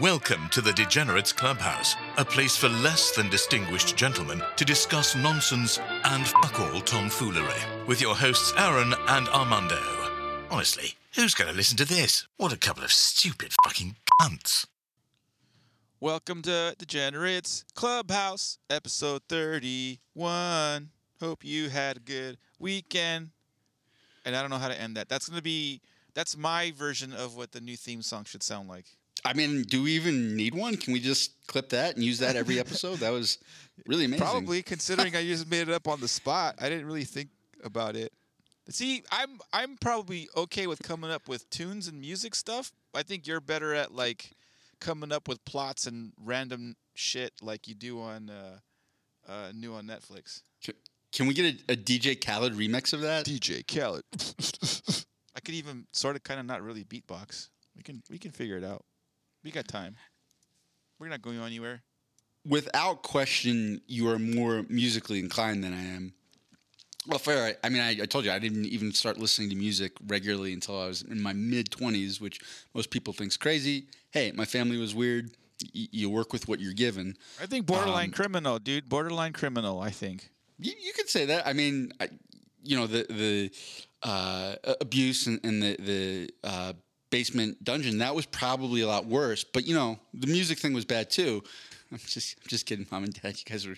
Welcome to the Degenerates Clubhouse, a place for less than distinguished gentlemen to discuss nonsense and fuck all tomfoolery. With your hosts Aaron and Armando. Honestly, who's going to listen to this? What a couple of stupid fucking cunts. Welcome to Degenerates Clubhouse, episode 31. Hope you had a good weekend. And I don't know how to end that. That's going to be, that's my version of what the new theme song should sound like. I mean, do we even need one? Can we just clip that and use that every episode? That was really amazing. Probably, considering I just made it up on the spot. I didn't really think about it. See, I'm I'm probably okay with coming up with tunes and music stuff. I think you're better at like coming up with plots and random shit like you do on uh, uh, new on Netflix. Can, we get a, a DJ Khaled remix of that? DJ Khaled. I could even sort of kind of not really beatbox. We can we can figure it out. We got time. We're not going anywhere. Without question, you are more musically inclined than I am. Well, fair. I, I mean, I, I told you I didn't even start listening to music regularly until I was in my mid twenties, which most people think's crazy. Hey, my family was weird. Y- you work with what you're given. I think borderline Um, criminal, dude. Borderline criminal. I think. You, you could say that. I mean, I, you know, the the uh, abuse and, and the the uh, basement dungeon that was probably a lot worse. But you know, the music thing was bad too. I'm just I'm just kidding, mom and dad. You guys were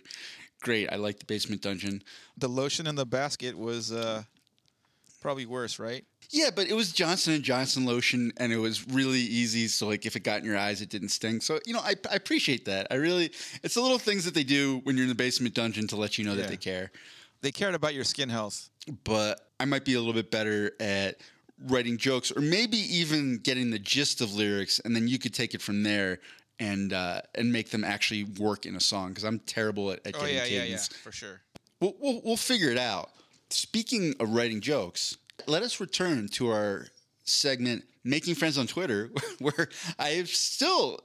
great. I like the basement dungeon. The lotion in the basket was uh, probably worse, right? Yeah, but it was Johnson and Johnson lotion, and it was really easy. So like, if it got in your eyes, it didn't sting. So you know, I, I appreciate that. I really, it's the little things that they do when you're in the basement dungeon to let you know Yeah. that they care. They cared about your skin health. but I might be a little bit better at writing jokes or maybe even getting the gist of lyrics and then you could take it from there and uh, and make them actually work in a song because I'm terrible at, at Oh getting yeah, yeah, yeah, for sure. We'll, we'll, we'll figure it out. Speaking of writing jokes, let us return to our segment, Making Friends on Twitter, where I am still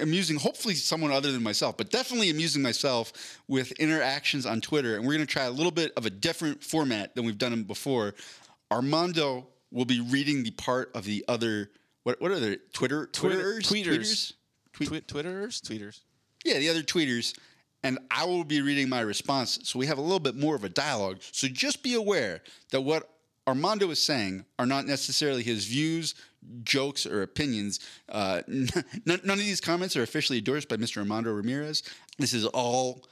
amusing, hopefully, someone other than myself, but definitely amusing myself with interactions on Twitter. And we're going to try a little bit of a different format than we've done before. Armando will be reading the part of the other. What, what are the Twitter Twitter- Twitterers? tweeters. Tweet- Twi- Twitterers, tweeters. yeah, the other tweeters, and I will be reading my response. So we have a little bit more of a dialogue. So just be aware that what Armando is saying are not necessarily his views, jokes, or opinions. Uh, none, none of these comments are officially endorsed by Mr. Armando Ramirez. This is all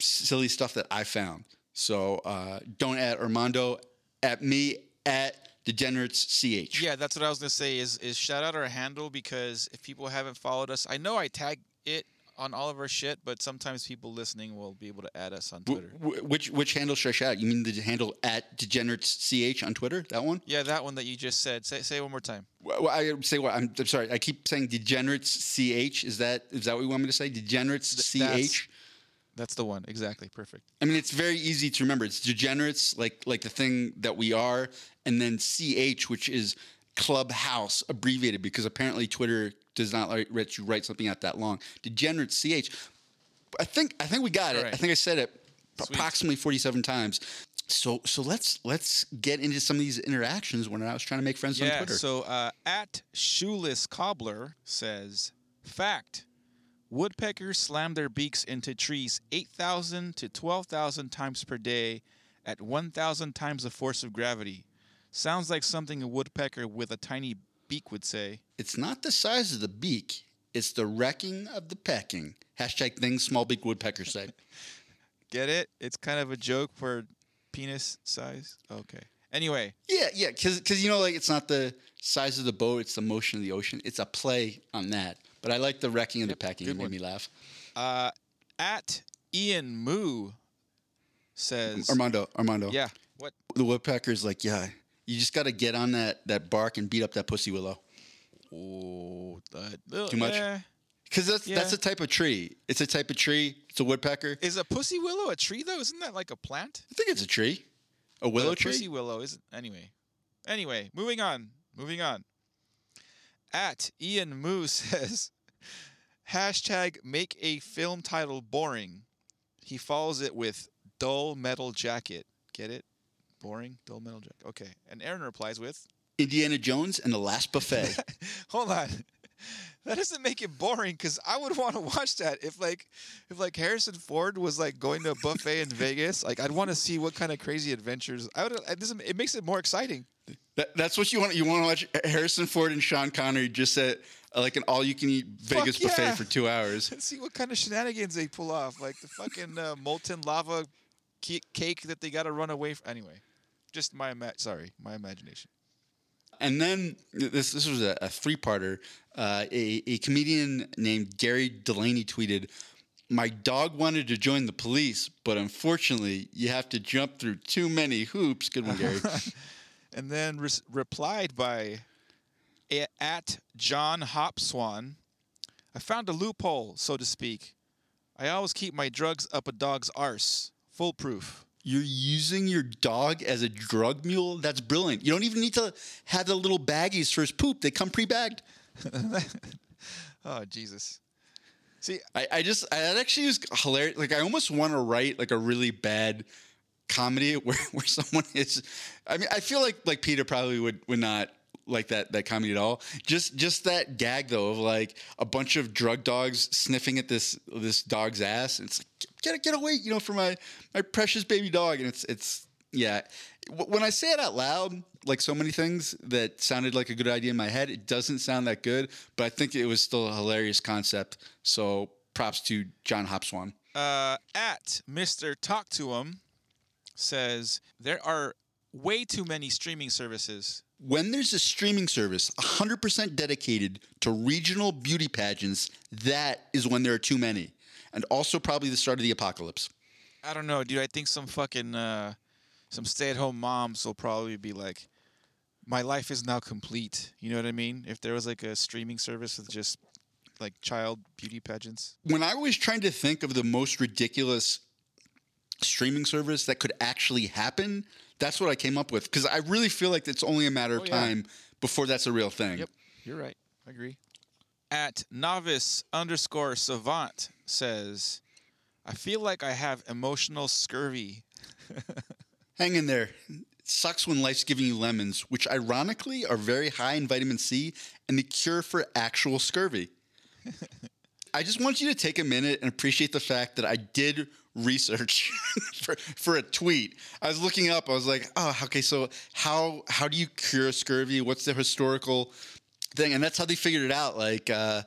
silly stuff that I found. So uh, don't at Armando, at me, at Degenerates CH. Yeah, that's what I was gonna say. Is is shout out our handle because if people haven't followed us, I know I tag it on all of our shit, but sometimes people listening will be able to add us on Twitter. wh- which which handle should I shout? out? You mean the handle at Degenerates CH on Twitter? That one? Yeah, that one that you just said. Say say it one more time. Well, I say what? I'm, I'm sorry. I keep saying degenerates. Ch. Is that is that what you want me to say? Degenerates. Th- that's- the one. Exactly. Perfect. I mean, it's very easy to remember. It's degenerates, like like the thing that we are, and then ch, which is clubhouse abbreviated because apparently Twitter does not let you write something out that long. Degenerate Ch. I think I think we got it. Right. I think I said it Sweet. approximately 47 times. So so let's let's get into some of these interactions when I was trying to make friends on Yeah. Twitter. So uh, at shoeless cobbler says, fact. Woodpeckers slam their beaks into trees 8,000 to 12,000 times per day at 1,000 times the force of gravity. Sounds like something a woodpecker with a tiny beak would say. It's not the size of the beak, it's the wrecking of the pecking. Hashtag things small beak woodpecker say. Get it? It's kind of a joke for penis size. Okay. Anyway, Yeah, yeah, because you know, like it's not the size of the boat, it's the motion of the ocean. It's a play on that. But I like the wrecking and the pecking. It made one. me laugh. uh, at Ian Moo says, Armando, Armando. yeah, what? The woodpecker's like, yeah, you just got to get on that, that bark and beat up that pussy willow. Oh, that, Too much? eh. Because that's, that's a type of tree. It's a type of tree. It's a woodpecker. Is a pussy willow a tree though? Isn't that like a plant? I think it's a tree. A willow a tree? Pussy willow isn't. Anyway, anyway, moving on. Moving on. At Ian Moo says, hashtag make a film title boring. He follows it with dull metal jacket. Get it? Boring, dull metal jacket. Okay. And Aaron replies with, Indiana Jones and the Last Buffet. hold on. That doesn't make it boring because I would want to watch that if like if like Harrison Ford was like going to a buffet in Vegas. Like I'd want to see what kind of crazy adventures. I would. It, doesn't, it makes it more exciting. That, that's what you want. You want to watch Harrison Ford and Sean Connery just at like an all-you-can-eat Vegas Fuck buffet yeah. for two hours. Let's see what kind of shenanigans they pull off. Like the fucking uh, molten lava cake that they got to run away from. Anyway, just my ima- sorry, my imagination. And then this this was a, a three parter. Uh, a, a comedian named Gary Delaney tweeted, "My dog wanted to join the police, but unfortunately, you have to jump through too many hoops." Good one, Gary. and then res- replied by a- at John Hopswan. I found a loophole, so to speak. I always keep my drugs up a dog's arse. Foolproof. You're using your dog as a drug mule. That's brilliant. You don't even need to have the little baggies for his poop. They come pre-bagged. Oh Jesus. See, I, I just I, that actually is hilarious. Like I almost want to write like a really bad comedy where, where someone is. I mean, I feel like like Peter probably would would not like that that comedy at all. Just just that gag though of like a bunch of drug dogs sniffing at this this dog's ass. It's like get get away, you know, for my my precious baby dog. And it's it's yeah. When I say it out loud, like so many things that sounded like a good idea in my head, it doesn't sound that good. But I think it was still a hilarious concept. So props to John Hopswan. uh, at Mr. Talk to Him says there are way too many streaming services. When there's a streaming service 100% dedicated to regional beauty pageants, that is when there are too many. And also probably the start of the apocalypse. I don't know, dude. I think some fucking uh, some stay-at-home moms will probably be like, "My life is now complete." You know what I mean? If there was like a streaming service with just like child beauty pageants. When I was trying to think of the most ridiculous streaming service that could actually happen, that's what I came up with. Because I really feel like it's only a matter of Oh, yeah. time before that's a real thing. Yep, you're right. I agree. At novice underscore savant says, "I feel like I have emotional scurvy." Hang in there. It sucks when life's giving you lemons, which ironically are very high in vitamin C and the cure for actual scurvy. I just want you to take a minute and appreciate the fact that I did research for, for a tweet. I was looking up, I was like, oh, okay, so how how do you cure scurvy? What's the historical thing? And that's how they figured it out. Like uh,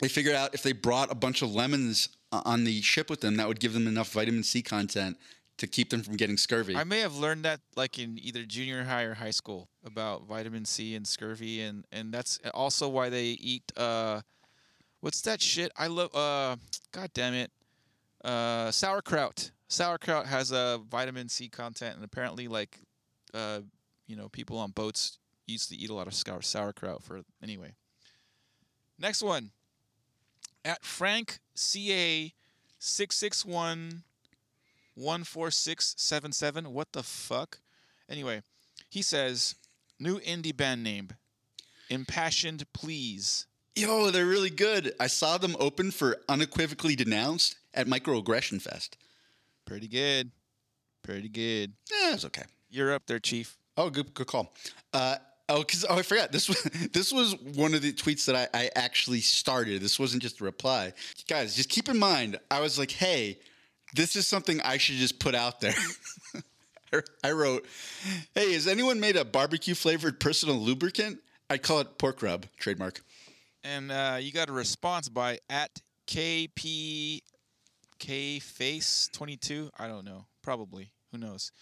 they figured out if they brought a bunch of lemons on the ship with them, that would give them enough vitamin C content to keep them from getting scurvy. I may have learned that like in either junior high or high school about vitamin C and scurvy, and and that's also why they eat. uh What's that shit? I love. uh God damn it, uh sauerkraut. Sauerkraut has a vitamin C content, and apparently, like, uh, you know, people on boats used to eat a lot of sauerkraut. For anyway. Next one. At Frank CA six six one 14677. What the fuck? Anyway, he says, new indie band name, Impassioned Please. Yo, they're really good. I saw them open for Unequivocally Denounced at Microaggression Fest. Pretty good. Pretty good. Yeah, it's okay. You're up there, Chief. Oh, good, good call. Uh, oh, because oh, I forgot this was this was one of the tweets that I, I actually started. This wasn't just a reply, guys. Just keep in mind, I was like, hey, this is something I should just put out there. I wrote, hey, has anyone made a barbecue flavored personal lubricant? I'd call it pork rub, trademark. And uh, you got a response by at KP K Face 22. I don't know. Probably. Who knows?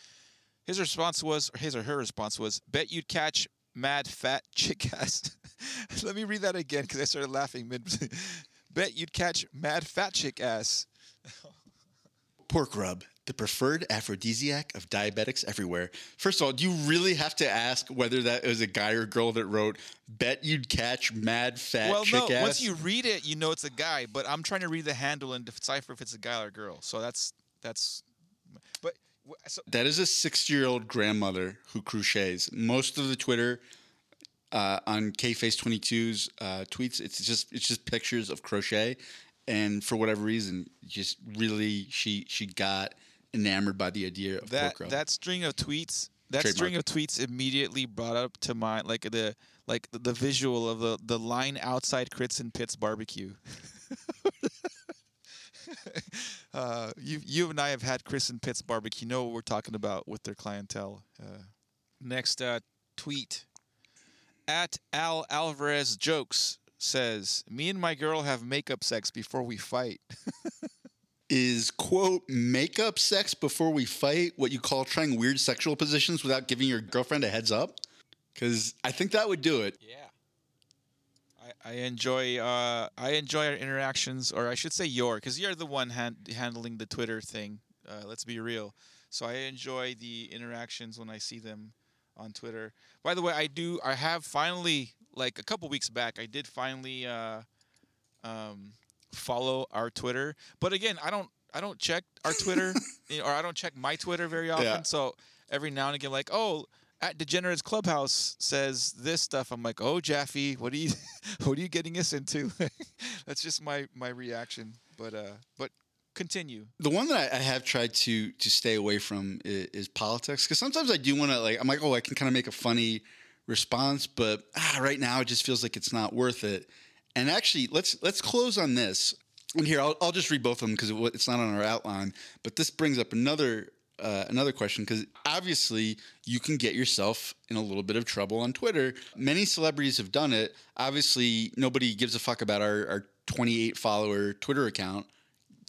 His response was, or his or her response was, bet you'd catch mad fat chick ass. Let me read that again because I started laughing mid. bet you'd catch mad fat chick ass. Oh. Pork rub, the preferred aphrodisiac of diabetics everywhere. First of all, do you really have to ask whether that was a guy or girl that wrote, bet you'd catch mad fat well, chick no. ass? Once you read it, you know it's a guy. But I'm trying to read the handle and decipher if it's a guy or a girl. So that's that's. But so That is a 60 year old grandmother who crochets. Most of the Twitter uh, on KFace 22's uh, tweets, it's just it's just pictures of crochet, and for whatever reason, just really she she got enamored by the idea of that pork rub. that string of tweets that Trademark. string of tweets immediately brought up to mind like the like the, the visual of the the line outside Chris and Pitts barbecue. uh, you you and I have had Chris and Pitts barbecue. You know what we're talking about with their clientele. Uh, next uh, tweet at Al Alvarez jokes says, "Me and my girl have makeup sex before we fight." Is quote makeup sex before we fight what you call trying weird sexual positions without giving your girlfriend a heads up? Because I think that would do it. Yeah. I, I enjoy uh, I enjoy our interactions, or I should say your, because you're the one hand, handling the Twitter thing. Uh, let's be real. So I enjoy the interactions when I see them on Twitter. By the way, I do. I have finally, like a couple weeks back, I did finally uh, um, follow our Twitter. But again, I don't. I don't check our Twitter, or I don't check my Twitter very often. Yeah. So every now and again, like, oh, at Degenerates Clubhouse says this stuff. I'm like, oh, Jaffe, what are you, what are you getting us into? That's just my my reaction. But uh, but continue. The one that I, I have tried to to stay away from is, is politics because sometimes I do want to like I'm like oh I can kind of make a funny response, but ah, right now it just feels like it's not worth it. And actually, let's let's close on this. And here I'll, I'll just read both of them because it, it's not on our outline. But this brings up another uh, another question because obviously you can get yourself in a little bit of trouble on Twitter. Many celebrities have done it. Obviously, nobody gives a fuck about our, our 28 follower Twitter account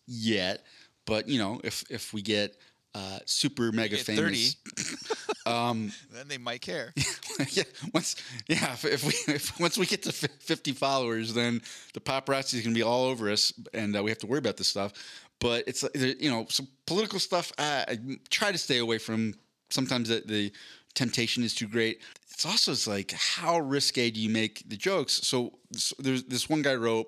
yet. But you know, if if we get uh, super mega famous, um, Then they might care. yeah, once yeah, if, if we if, once we get to 50 followers, then the paparazzi is gonna be all over us, and uh, we have to worry about this stuff. But it's you know some political stuff. I, I try to stay away from. Sometimes the, the temptation is too great. It's also it's like how risque do you make the jokes? So, so there's this one guy wrote.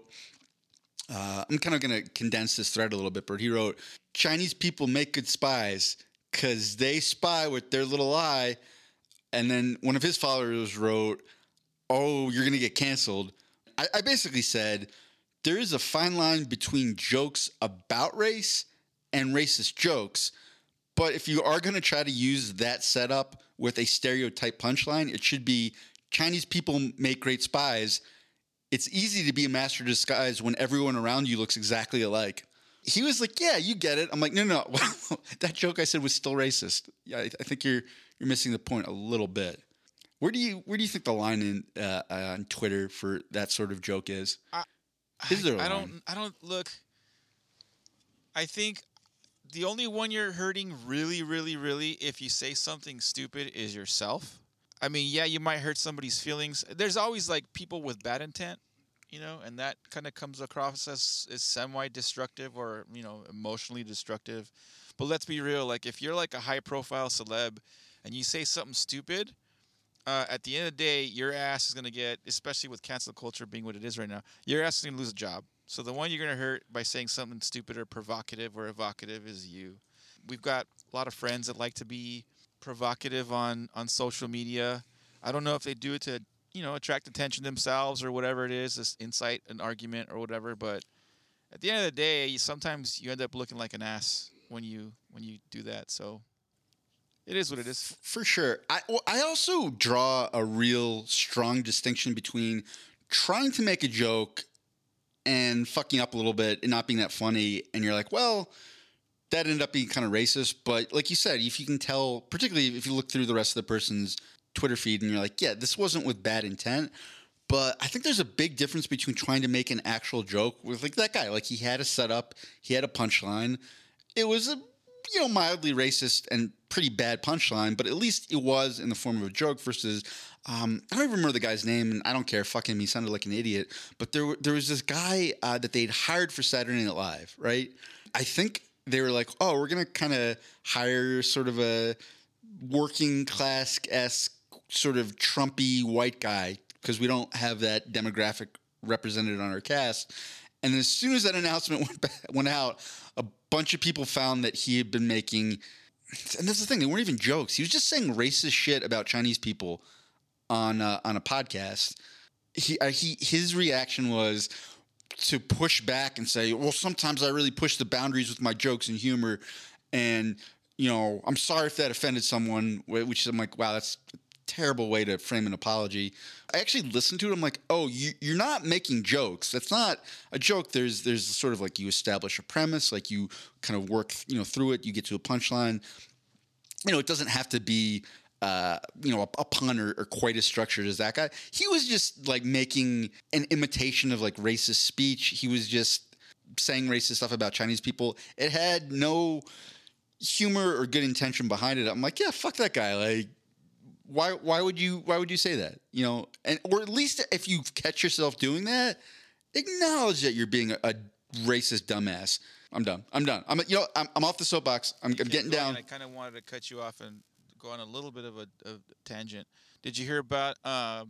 Uh, I'm kind of going to condense this thread a little bit, but he wrote Chinese people make good spies because they spy with their little eye. And then one of his followers wrote, Oh, you're going to get canceled. I, I basically said, There is a fine line between jokes about race and racist jokes. But if you are going to try to use that setup with a stereotype punchline, it should be Chinese people make great spies. It's easy to be a master disguise when everyone around you looks exactly alike. He was like, "Yeah, you get it." I'm like, "No, no, no. that joke I said was still racist." Yeah, I, I think you're you're missing the point a little bit. Where do you where do you think the line in uh, uh, on Twitter for that sort of joke is? Is there a I don't. I don't look. I think the only one you're hurting, really, really, really, if you say something stupid, is yourself. I mean, yeah, you might hurt somebody's feelings. There's always like people with bad intent, you know, and that kind of comes across as, as semi-destructive or you know emotionally destructive. But let's be real. Like if you're like a high-profile celeb and you say something stupid, uh, at the end of the day, your ass is gonna get, especially with cancel culture being what it is right now, your ass is gonna lose a job. So the one you're gonna hurt by saying something stupid or provocative or evocative is you. We've got a lot of friends that like to be provocative on on social media. I don't know if they do it to you know attract attention themselves or whatever it is, this insight, an argument or whatever. But at the end of the day, you, sometimes you end up looking like an ass when you when you do that. So it is what it is. For sure. I I also draw a real strong distinction between trying to make a joke and fucking up a little bit and not being that funny and you're like, well, that ended up being kind of racist, but like you said, if you can tell, particularly if you look through the rest of the person's Twitter feed and you're like, yeah, this wasn't with bad intent, but I think there's a big difference between trying to make an actual joke with like that guy. Like he had a setup, he had a punchline. It was a you know mildly racist and pretty bad punchline, but at least it was in the form of a joke versus um, I don't even remember the guy's name, and I don't care. Fucking he sounded like an idiot. But there, there was this guy uh, that they'd hired for Saturday Night Live, right? I think they were like, oh, we're gonna kind of hire sort of a working class esque sort of Trumpy white guy because we don't have that demographic represented on our cast. And as soon as that announcement went back, went out, a bunch of people found that he had been making, and that's the thing, they weren't even jokes. He was just saying racist shit about Chinese people on uh, on a podcast. He uh, he his reaction was to push back and say, "Well, sometimes I really push the boundaries with my jokes and humor," and you know, I'm sorry if that offended someone, which I'm like, wow, that's terrible way to frame an apology. I actually listened to it. I'm like, oh, you, you're not making jokes. That's not a joke. There's there's sort of like you establish a premise, like you kind of work, you know, through it. You get to a punchline. You know, it doesn't have to be uh, you know, a, a pun or, or, quite as structured as that guy. He was just like making an imitation of like racist speech. He was just saying racist stuff about Chinese people. It had no humor or good intention behind it. I'm like, yeah, fuck that guy. Like, why why would you why would you say that? You know, and or at least if you catch yourself doing that, acknowledge that you're being a, a racist dumbass. I'm done. I'm done. I'm you know I'm, I'm off the soapbox. I'm, I'm getting down. I kind of wanted to cut you off and go on a little bit of a, a tangent. Did you hear about uh,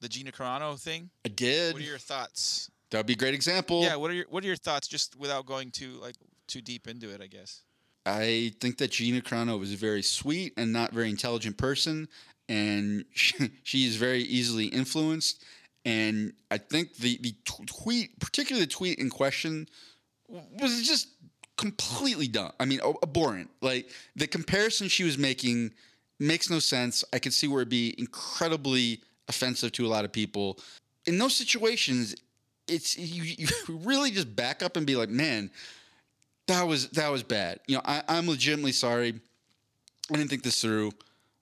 the Gina Carano thing? I did. What are your thoughts? That would be a great example. Yeah. What are your What are your thoughts? Just without going too like too deep into it, I guess. I think that Gina Carano was a very sweet and not very intelligent person, and she, she is very easily influenced. And I think the the tweet, particularly the tweet in question, was just completely dumb. I mean, abhorrent. Like the comparison she was making makes no sense. I could see where it'd be incredibly offensive to a lot of people. In those situations, it's you, you really just back up and be like, man, that was that was bad. You know, I, I'm legitimately sorry. I didn't think this through.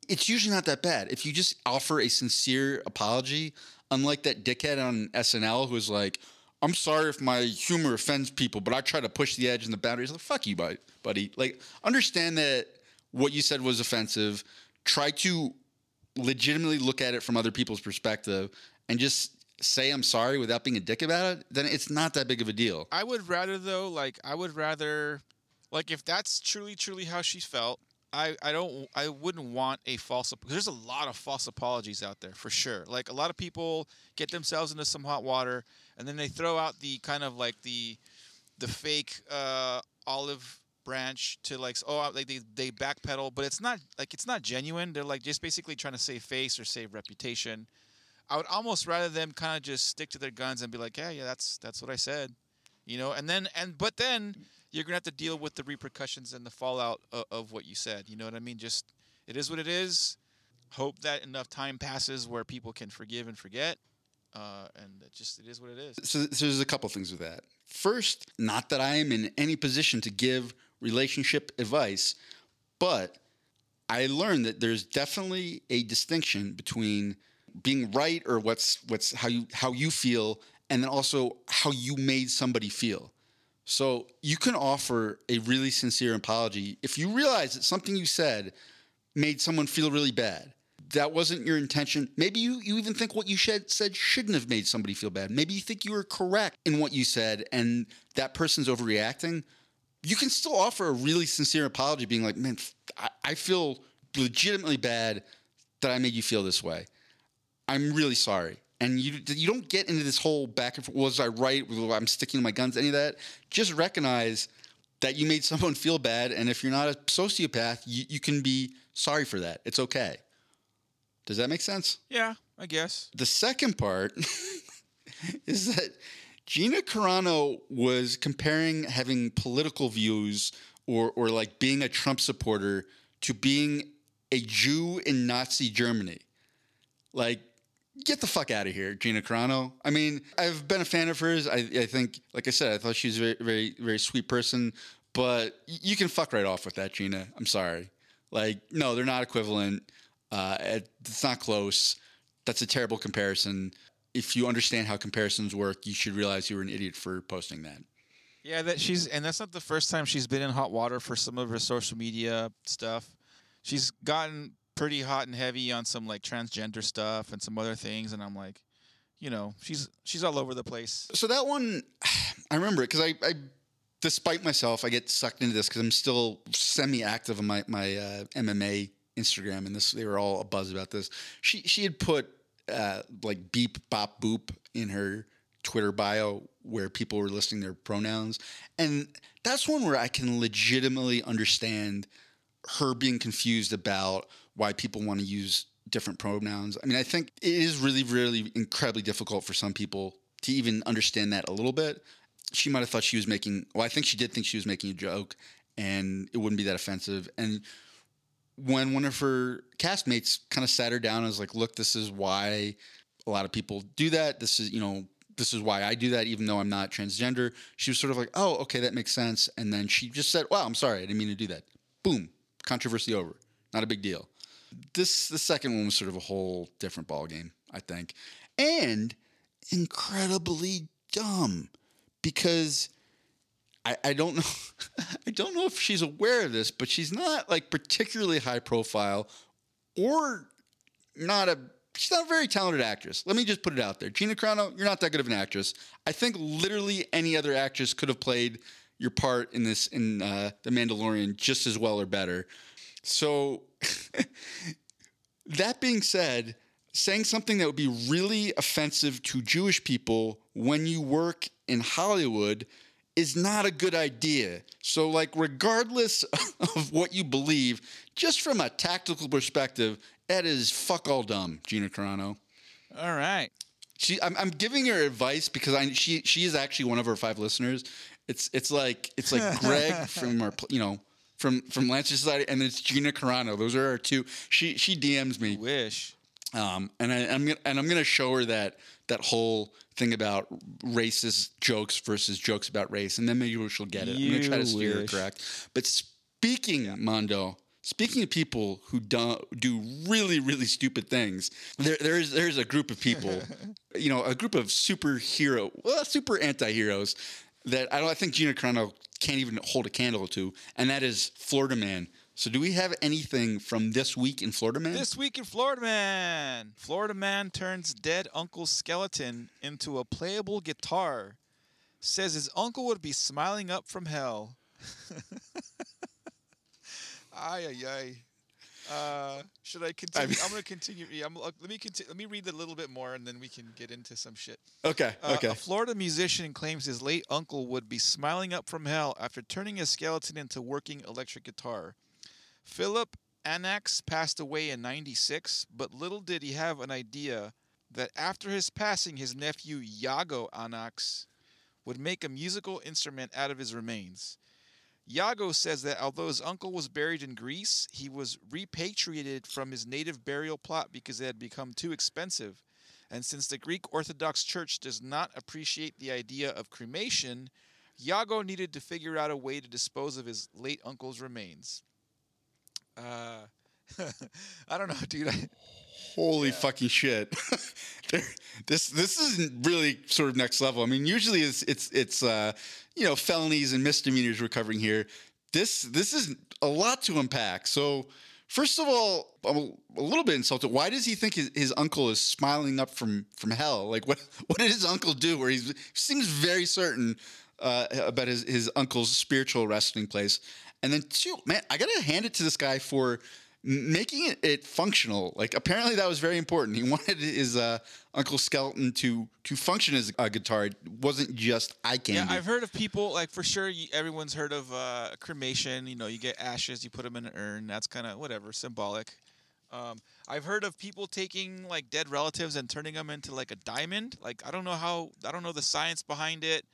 It's usually not that bad. If you just offer a sincere apology, unlike that dickhead on SNL who's like, I'm sorry if my humor offends people, but I try to push the edge and the boundaries. Like, fuck you, buddy. Like, understand that what you said was offensive try to legitimately look at it from other people's perspective and just say I'm sorry without being a dick about it, then it's not that big of a deal. I would rather though, like I would rather like if that's truly truly how she felt, I I don't I wouldn't want a false there's a lot of false apologies out there for sure. Like a lot of people get themselves into some hot water and then they throw out the kind of like the the fake uh olive branch to like oh like they they backpedal, but it's not like it's not genuine. They're like just basically trying to save face or save reputation. I would almost rather them kind of just stick to their guns and be like, yeah, yeah, that's that's what I said, you know. And then and but then you're gonna have to deal with the repercussions and the fallout of, of what you said. You know what I mean? Just it is what it is. Hope that enough time passes where people can forgive and forget. Uh, and it just it is what it is. So, so there's a couple things with that. First, not that I am in any position to give relationship advice, but I learned that there's definitely a distinction between being right or what's what's how you how you feel and then also how you made somebody feel. So you can offer a really sincere apology if you realize that something you said made someone feel really bad. That wasn't your intention. Maybe you, you even think what you said shouldn't have made somebody feel bad. Maybe you think you were correct in what you said and that person's overreacting you can still offer a really sincere apology, being like, man, I, I feel legitimately bad that I made you feel this way. I'm really sorry. And you you don't get into this whole back and forth. Was I right? I'm sticking to my guns. Any of that? Just recognize that you made someone feel bad, and if you're not a sociopath, you, you can be sorry for that. It's okay. Does that make sense? Yeah, I guess. The second part is that Gina Carano was comparing having political views or or like being a Trump supporter to being a Jew in Nazi Germany. Like, get the fuck out of here, Gina Carano. I mean, I've been a fan of hers. I, I think, like I said, I thought she was a very, very, very sweet person. But you can fuck right off with that, Gina. I'm sorry. Like, no, they're not equivalent. Uh, it's not close. That's a terrible comparison if you understand how comparisons work, you should realize you were an idiot for posting that. Yeah, that she's and that's not the first time she's been in hot water for some of her social media stuff. She's gotten pretty hot and heavy on some like transgender stuff and some other things, and I'm like, you know, she's she's all over the place. So that one, I remember it because I, I, despite myself, I get sucked into this because I'm still semi-active on my my uh, MMA Instagram, and this they were all a buzz about this. She she had put uh, like beep bop boop in her Twitter bio where people were listing their pronouns. And that's one where I can legitimately understand her being confused about why people want to use different pronouns. I mean, I think it is really, really incredibly difficult for some people to even understand that a little bit. She might have thought she was making, well, I think she did think she was making a joke. and it wouldn't be that offensive. And when one of her castmates kind of sat her down and was like, "Look, this is why a lot of people do that. This is, you know, this is why I do that, even though I'm not transgender." She was sort of like, "Oh, okay, that makes sense." And then she just said, "Wow, I'm sorry, I didn't mean to do that." Boom, controversy over. Not a big deal. This the second one was sort of a whole different ball game, I think, and incredibly dumb because I, I don't know I don't know if she's aware of this, but she's not like particularly high profile or not a she's not a very talented actress. Let me just put it out there. Gina Carano, you're not that good of an actress. I think literally any other actress could have played your part in this in uh, The Mandalorian just as well or better. So that being said, saying something that would be really offensive to Jewish people when you work in Hollywood is not a good idea. So, like, regardless of what you believe, just from a tactical perspective, that is fuck all dumb, Gina Carano. All right. She, I'm, I'm giving her advice because I she she is actually one of our five listeners. It's it's like it's like Greg from our you know from from Lancer Society, and it's Gina Carano. Those are our two. She she DMs me. Wish. Um, and I, am gonna, and I'm gonna show her that that whole thing about racist jokes versus jokes about race, and then maybe she'll get it. I'm gonna try to steer her correct. But speaking, Mondo, speaking of people who do, do really really stupid things, there there's there's a group of people, you know, a group of superhero, well, super anti-heroes that I don't I think Gina Carano can't even hold a candle to, and that is Florida Man. So, do we have anything from this week in Florida Man? This week in Florida Man. Florida Man turns dead uncle's skeleton into a playable guitar. Says his uncle would be smiling up from hell. ay ay ay. Uh, should I continue? mean- I'm gonna continue. Yeah, I'm, uh, let me continue. Let me read a little bit more, and then we can get into some shit. Okay. Uh, Okay. A Florida musician claims his late uncle would be smiling up from hell after turning his skeleton into working electric guitar. Philip Anax passed away in 96, but little did he have an idea that after his passing, his nephew Yago Anax would make a musical instrument out of his remains. Yago says that although his uncle was buried in Greece, he was repatriated from his native burial plot because it had become too expensive. And since the Greek Orthodox Church does not appreciate the idea of cremation, Yago needed to figure out a way to dispose of his late uncle's remains. Uh, I don't know, dude. I, Holy fucking shit! This this isn't really sort of next level. I mean, usually it's it's it's uh, you know felonies and misdemeanors we're covering here. This this is a lot to unpack. So first of all, I'm a little bit insulted. Why does he think his, his uncle is smiling up from from hell? Like what what did his uncle do? Where he seems very certain uh, about his his uncle's spiritual resting place. And then two, man, I gotta hand it to this guy for making it, it functional. Like apparently that was very important. He wanted his uh, Uncle Skeleton to to function as a guitar. It wasn't just eye candy. yeah, I've heard of people like for sure. Everyone's heard of uh, cremation. You know, you get ashes, you put them in an urn. That's kind of whatever, symbolic. Um, I've heard of people taking like dead relatives and turning them into like a diamond. Like I don't know how. I don't know the science behind it.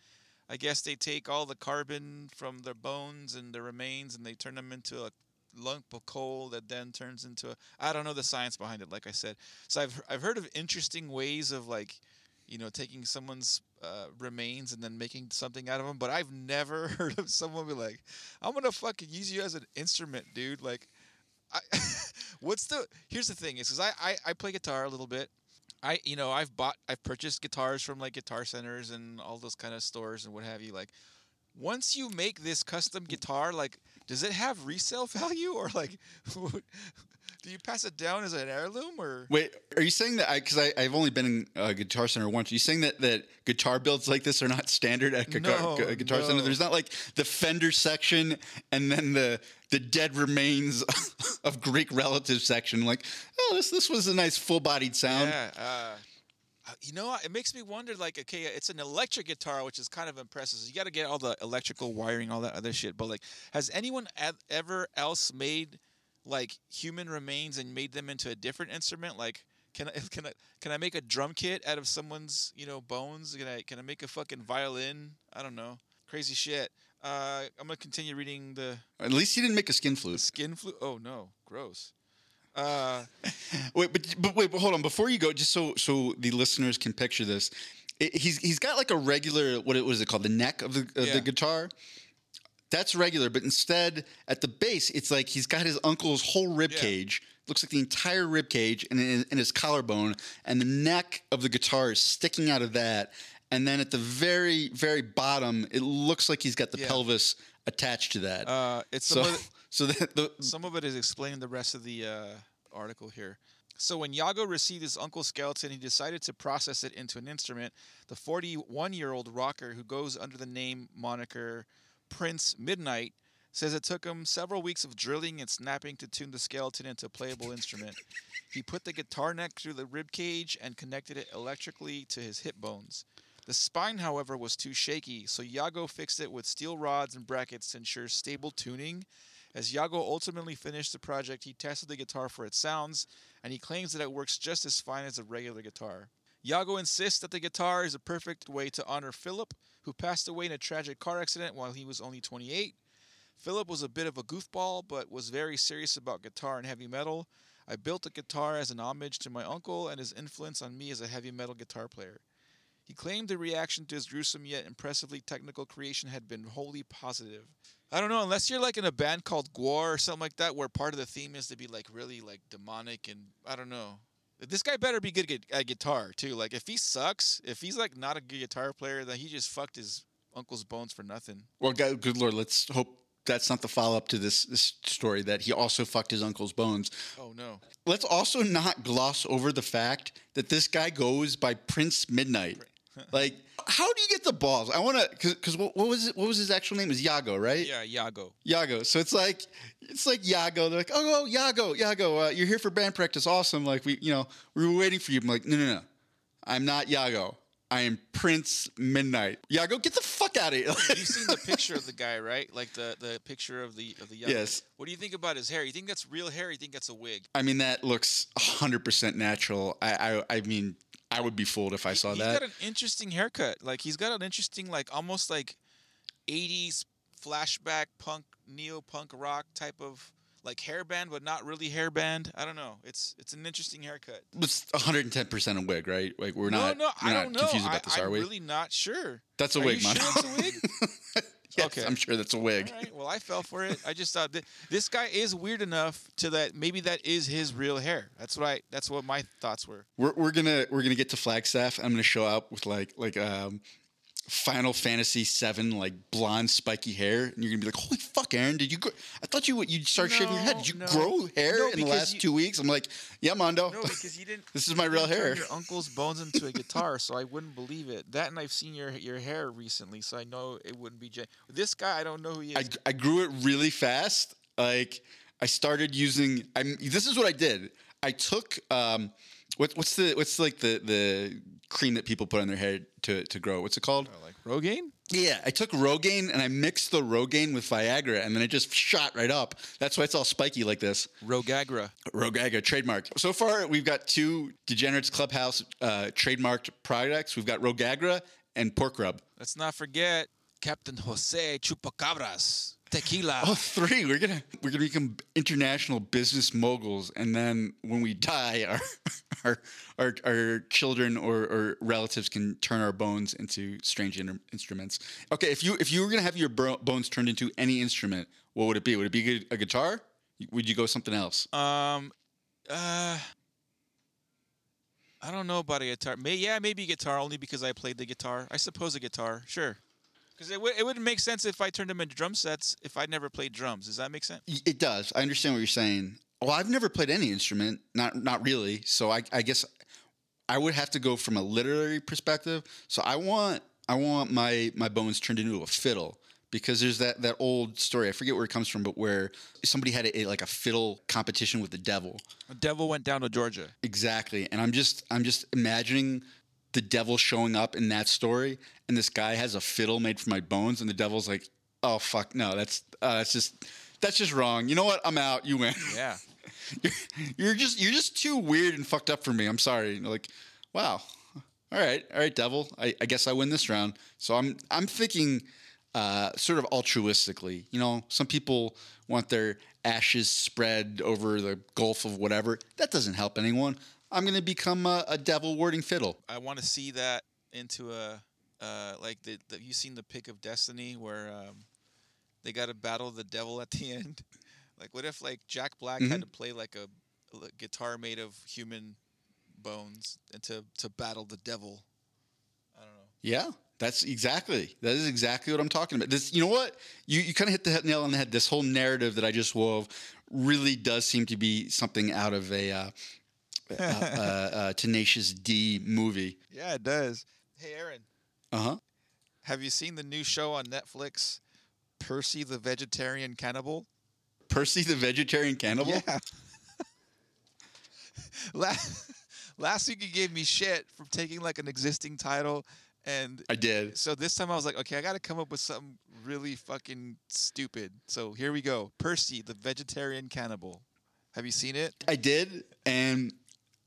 I guess they take all the carbon from their bones and their remains and they turn them into a lump of coal that then turns into a. I don't know the science behind it. Like I said, so I've I've heard of interesting ways of like, you know, taking someone's uh, remains and then making something out of them. But I've never heard of someone be like, "I'm gonna fucking use you as an instrument, dude." Like, I, what's the? Here's the thing: is because I, I I play guitar a little bit. I you know I've bought I've purchased guitars from like guitar centers and all those kind of stores and what have you. Like, once you make this custom guitar, like, does it have resale value or like, do you pass it down as an heirloom or? Wait, are you saying that? i Because I, I've only been in a Guitar Center once. Are you saying that, that guitar builds like this are not standard at Guitar, No, Gu- guitar Center? There's not like the Fender section and then the the dead remains of Greek relatives section. Like, oh, this this was a nice full bodied sound. Yeah. Uh, uh, you know, it makes me wonder. Like, okay, it's an electric guitar, which is kind of impressive. So you got to get all the electrical wiring, all that other shit. But like, has anyone ever else made like human remains and made them into a different instrument? Like, can I can I can I make a drum kit out of someone's you know bones? Can I can I make a fucking violin? I don't know. crazy shit. Uh, I'm gonna continue reading the At least he didn't make a skin flute. skin flute. Oh no, gross. Uh, Wait, but but wait, but hold on. Before you go, just so so the listeners can picture this, it, he's he's got like a regular what it was it called the neck of the of Yeah. the guitar. That's regular, but instead at the base, it's like he's got his uncle's whole rib Yeah. cage. Looks like the entire rib cage and, and, his collarbone, and the neck of the guitar is sticking out of that. And then at the very very bottom, it looks like he's got the Yeah. pelvis attached to that. uh, it's so the, so the some of it is explaining the rest of the uh, article here. So when Yago received his uncle's skeleton, he decided to process it into an instrument. The 41-year-old rocker, who goes under the name moniker Prince Midnight, says it took him several weeks of drilling and snapping to tune the skeleton into a playable instrument. He put the guitar neck through the rib cage and connected it electrically to his hip bones. The spine, however, was too shaky, so Yago fixed it with steel rods and brackets to ensure stable tuning. As Yago ultimately finished the project, he tested the guitar for its sounds, and he claims that it works just as fine as a regular guitar. Yago insists that the guitar is a perfect way to honor Philip, who passed away in a tragic car accident while he was only 28. Philip was a bit of a goofball, but was very serious about guitar and heavy metal. I built the guitar as an homage to my uncle and his influence on me as a heavy metal guitar player. He claimed the reaction to his gruesome yet impressively technical creation had been wholly positive. I don't know, unless you're like in a band called Gwar or something like that, where part of the theme is to be like really like demonic and I don't know. This guy better be good at at guitar too. Like if he sucks, if he's like not a good guitar player, then he just fucked his uncle's bones for nothing. Well, God, good lord, let's hope that's not the follow up to this this story that he also fucked his uncle's bones. Oh no. Let's also not gloss over the fact that this guy goes by Prince Midnight. Like, how do you get the balls? I want to, because what, what was it? What was his actual name? Is Yago, right? Yeah, Yago. Yago. So it's like it's like Yago. They're like, oh, oh Yago, Yago, uh, you're here for band practice. Awesome. Like we, you know, we were waiting for you. I'm like, no, no, no, I'm not Yago. I am Prince Midnight. Yago, get the fuck out of here. You've seen the picture of the guy, right? Like the, the picture of the of the Yago. Yes. What do you think about his hair? You think that's real hair? Or you think that's a wig? I mean, that looks 100% natural. I, I, I mean, I would be fooled if I saw He's that. He's got an interesting haircut. Like he's got an interesting, like almost like '80s flashback punk, neo punk rock type of like hairband, but not really hairband. I don't know. It's it's an interesting haircut. It's 110% a wig, right? Like we're not, no, no, I not don't know. confused about I, this, I'm are we? really not sure. That's a Are wig, you man. sure it's a wig? yes, Okay. I'm sure that's a wig. All right. Well, I fell for it. I just thought that this guy is weird enough to that maybe that is his real hair. That's what I. That's what my thoughts were. We're, we're gonna we're gonna get to Flagstaff. I'm gonna show up with like like um, Final Fantasy VII like blonde spiky hair, and you're gonna be like, "Holy fuck, Aaron! Did you? Grow? I thought you would you'd start shaving your head. Did you no. grow hair No, in the last you- two weeks?" I'm like, "Yeah, Mondo. No, because you didn't. this is my real hair." Your uncle's bones into a guitar, so I wouldn't believe it. That, and I've seen your your hair recently, so I know it wouldn't be. Gen- this guy, I don't know who he I, is. I grew it really fast. Like I started using. I'm. This is what I did. I took um, what, what's the what's like the the cream that people put on their hair to to grow? What's it called? like Rogaine. Yeah, I took Rogaine and I mixed the Rogaine with Viagra, and then it just shot right up. That's why it's all spiky like this. Rogagra. Rogaga trademark. So far, we've got two Degenerates Clubhouse uh, trademarked products. We've got Rogagra and Pork Rub. Let's not forget Captain Jose Chupacabras Tequila. Oh, three. We're gonna we're gonna become international business moguls, and then when we die, our our our, our children or, or relatives can turn our bones into strange in- instruments. Okay, if you if you were gonna have your bro- bones turned into any instrument, what would it be? Would it be a, a guitar? Would you go something else? Um, uh, I don't know about a guitar. May yeah, maybe guitar only because I played the guitar. I suppose a guitar, sure. Because it, would it wouldn't make sense if I turned them into drum sets if I'd never played drums. Does that make sense? It does. I understand what you're saying. Well, I've never played any instrument, not not really. So I, I guess I would have to go from a literary perspective. So I want I want my my bones turned into a fiddle because there's that that old story. I forget where it comes from, but where somebody had a, like a fiddle competition with the devil. The devil went down to Georgia. Exactly. And I'm just I'm just imagining the devil showing up in that story, and this guy has a fiddle made from my bones, and the devil's like, "Oh fuck, no, that's uh, that's just that's just wrong. You know what? I'm out. You win. Yeah. you're, you're just you're just too weird and fucked up for me. I'm sorry." You're like, wow. All right, all right, devil. I, I guess I win this round. So I'm I'm thinking uh, sort of altruistically. You know, some people want their ashes spread over the gulf of whatever. That doesn't help anyone. I'm going to become a, a devil warding fiddle. I want to see that into a uh, like the, the you seen the pick of destiny where um, they got to battle the devil at the end. like, what if like Jack Black Mhm. had to play like a, a guitar made of human bones and to to battle the devil? I don't know. Yeah, that's exactly. That is exactly what I'm talking about. This, you know what? You you kind of hit the nail on the head. This whole narrative that I just wove really does seem to be something out of a uh, uh, uh, uh, Tenacious D movie. Yeah, it does. Hey, Aaron, Uh huh. have you seen the new show on Netflix, Percy the Vegetarian Cannibal? Percy the Vegetarian Cannibal. Yeah. last, last week you gave me shit for taking like an existing title, and I did. so this time I was like, okay, I got to come up with something really fucking stupid. So here we go. Percy the Vegetarian Cannibal. Have you seen it? I did, and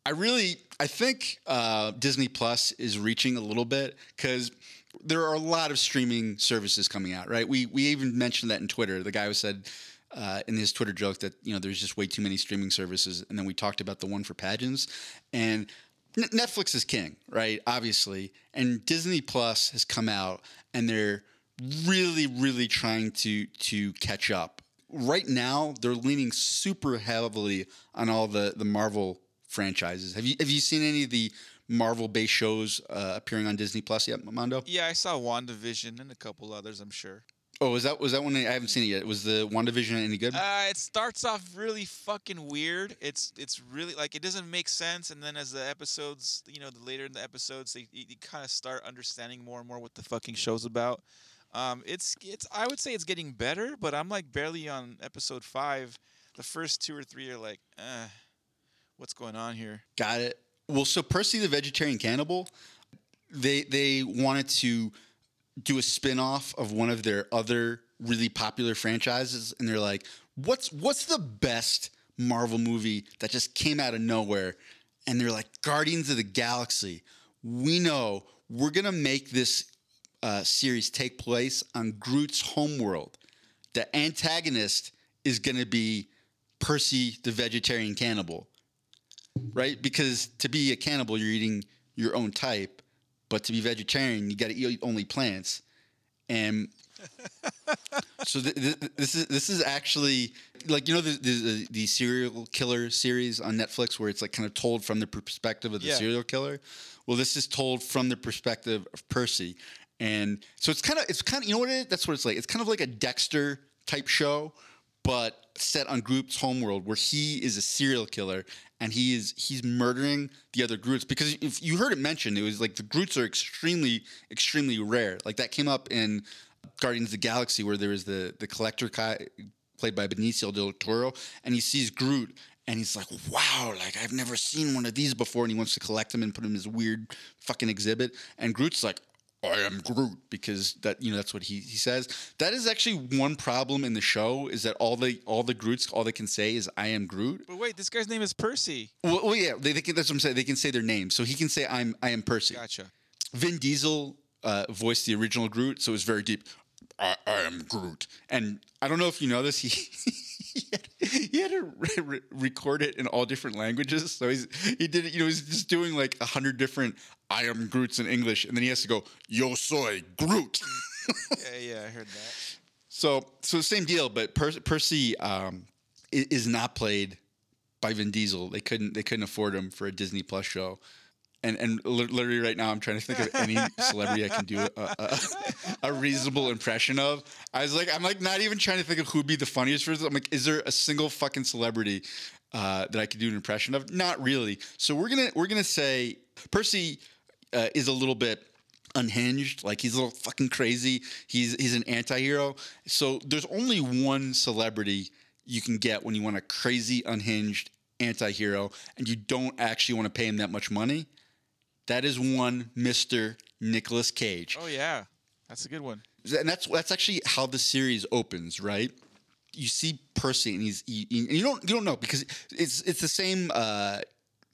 I really I think uh, Disney Plus is reaching a little bit because there are a lot of streaming services coming out. Right? We we even mentioned that in Twitter. The guy who said. Uh, in his Twitter joke that you know there's just way too many streaming services, and then we talked about the one for pageants, and Netflix is king, right? Obviously, and Disney Plus has come out, and they're really, really trying to to catch up. Right now, they're leaning super heavily on all the the Marvel franchises. Have you have you seen any of the Marvel based shows uh, appearing on Disney Plus yet, Mondo? Yeah, I saw WandaVision and a couple others, I'm sure. Oh, was that was that one? I haven't seen it yet. Was the WandaVision any good? Uh, it starts off really fucking weird. It's it's really like it doesn't make sense, and then as the episodes, you know, the later in the episodes, they you, kind of start understanding more and more what the fucking show's about. Um, it's it's I would say it's getting better, but I'm like barely on episode five. The first two or three are like, eh, what's going on here? Got it. Well, so Percy the Vegetarian Cannibal, they they wanted to do a spin-off of one of their other really popular franchises and they're like, "What's what's the best Marvel movie that just came out of nowhere?" And they're like, "Guardians of the Galaxy. We know we're going to make this uh, series take place on Groot's homeworld. The antagonist is going to be Percy the Vegetarian Cannibal." Right? Because to be a cannibal, you're eating your own type, but to be vegetarian, you got to eat only plants. And so th- th- this is this is actually like you know the, the the serial killer series on Netflix where it's like kind of told from the perspective of the Yeah. serial killer. Well, this is told from the perspective of Percy, and so it's kind of it's kind of you know what it is? That's what it's like. It's kind of like a Dexter type show, but set on Groot's homeworld where he is a serial killer and he is he's murdering the other Groots because if you heard it mentioned, it was like the Groots are extremely extremely rare. Like that came up in Guardians of the Galaxy where there was the the collector guy played by Benicio del Toro and he sees Groot and he's like, "Wow, like I've never seen one of these before." And he wants to collect them and put them in his weird fucking exhibit. And Groot's like, "I am Groot," because that you know that's what he he says. That is actually one problem in the show is that all the all the Groots all they can say is "I am Groot." But wait, this guy's name is Percy. Well, well yeah, they, they can, that's what I'm saying. They can say their name, so he can say "I'm I am Percy." Gotcha. Vin Diesel uh, voiced the original Groot, so it was very deep. I, I am Groot, and I don't know if you know this. He he had, he had to re- re- record it in all different languages. So he's he did it. You know, he's just doing like a hundred different "I am Groots" in English, and then he has to go "Yo soy Groot." Yeah, yeah, I heard that. So, so same deal, but per- Percy um, is not played by Vin Diesel. They couldn't they couldn't afford him for a Disney Plus show. And and literally right now, I'm trying to think of any celebrity I can do a, a, a reasonable impression of. I was like, I'm like not even trying to think of who'd be the funniest for this. I'm like, is there a single fucking celebrity uh, that I could do an impression of? Not really. So we're gonna we're gonna say Percy uh, is a little bit unhinged. Like he's a little fucking crazy. He's he's an anti-hero. So there's only one celebrity you can get when you want a crazy unhinged anti-hero and you don't actually want to pay him that much money. That is one Mr. Nicolas Cage. Oh yeah, that's a good one. And that's that's actually how the series opens, right? You see Percy and he's he, and you don't you don't know because it's it's the same uh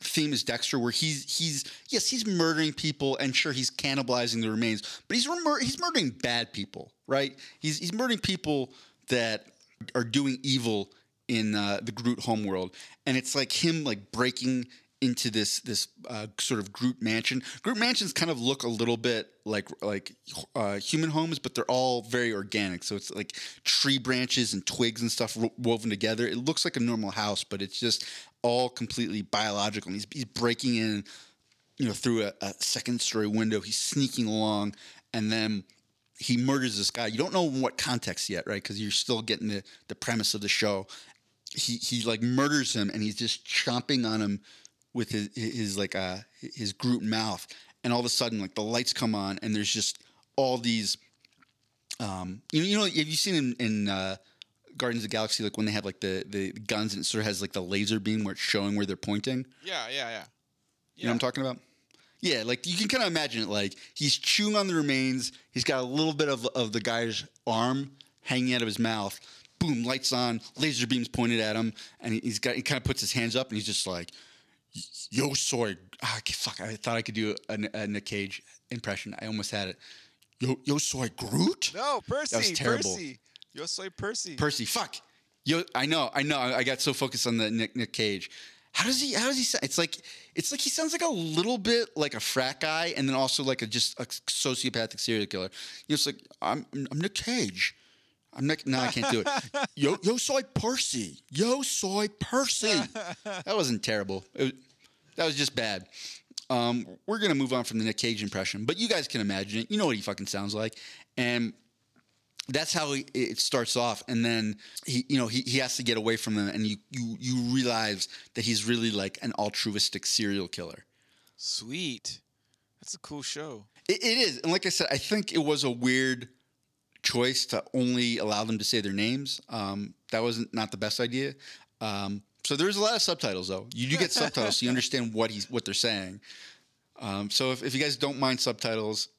theme as Dexter, where he's he's yes he's murdering people and sure he's cannibalizing the remains, but he's mur- he's murdering bad people, right? He's he's murdering people that are doing evil in uh, the Groot homeworld, and it's like him like breaking into this this uh, sort of Groot mansion. Groot mansions kind of look a little bit like like uh, human homes, but they're all very organic. So it's like tree branches and twigs and stuff woven together. It looks like a normal house, but it's just all completely biological. And he's, he's breaking in, you know, through a, a second story window. He's sneaking along, and then he murders this guy. You don't know what context yet, right? Because you're still getting the the premise of the show. He he like murders him, and he's just chomping on him with his his like uh his Groot mouth, and all of a sudden like the lights come on, and there's just all these. Um, you know, you know, have you seen in, in uh, Guardians of the Galaxy like when they have like the the guns and it sort of has like the laser beam where it's showing where they're pointing? Yeah, yeah, yeah. You know what I'm talking about? Yeah, like you can kind of imagine it. Like he's chewing on the remains. He's got a little bit of of the guy's arm hanging out of his mouth. Boom, lights on, laser beams pointed at him, and he's got he kind of puts his hands up and he's just like, "Yo soy, ah, fuck!" I thought I could do a, a Nick Cage impression. I almost had it. Yo, yo soy Groot. No, Percy. That was terrible. Percy. Yo soy Percy. Percy, fuck. Yo, I know, I know. I got so focused on the Nick, Nick Cage. How does he? How does he sound? It's like it's like he sounds like a little bit like a frat guy, and then also like a just a sociopathic serial killer. You know, it's like I'm I'm Nick Cage. I'm Nick. No, I can't do it. yo, yo, soy Percy. Yo, soy Percy. That wasn't terrible. It was, that was just bad. Um, we're gonna move on from the Nick Cage impression, but you guys can imagine it. You know what he fucking sounds like, and that's how he, it starts off and then he you know he, he has to get away from them and you, you you realize that he's really like an altruistic serial killer Sweet. That's a cool show. it, it is and like i said i think it was a weird choice to only allow them to say their names um, that wasn't not the best idea. Um, so there's a lot of subtitles though. You do get subtitles so you understand what he's what they're saying. Um, so if, if you guys don't mind subtitles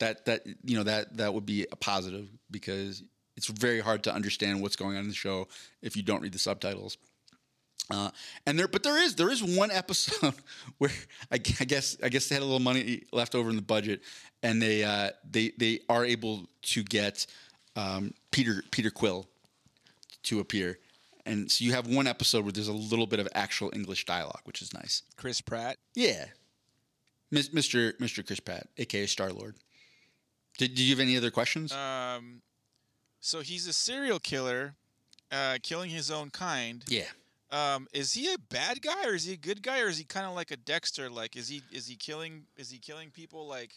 that that you know that that would be a positive because it's very hard to understand what's going on in the show if you don't read the subtitles. Uh, and there, but there is there is one episode where I, I guess I guess they had a little money left over in the budget, and they uh, they they are able to get um, Peter Peter Quill to appear, and so you have one episode where there's a little bit of actual English dialogue, which is nice. Chris Pratt. Yeah, Mis- Mr. Mr. Chris Pratt, aka Star Lord. Did, did you have any other questions? Um, so he's a serial killer, uh, killing his own kind. yeah. Um, is he a bad guy or is he a good guy or is he kind of like a Dexter? Like, is he is he killing is he killing people like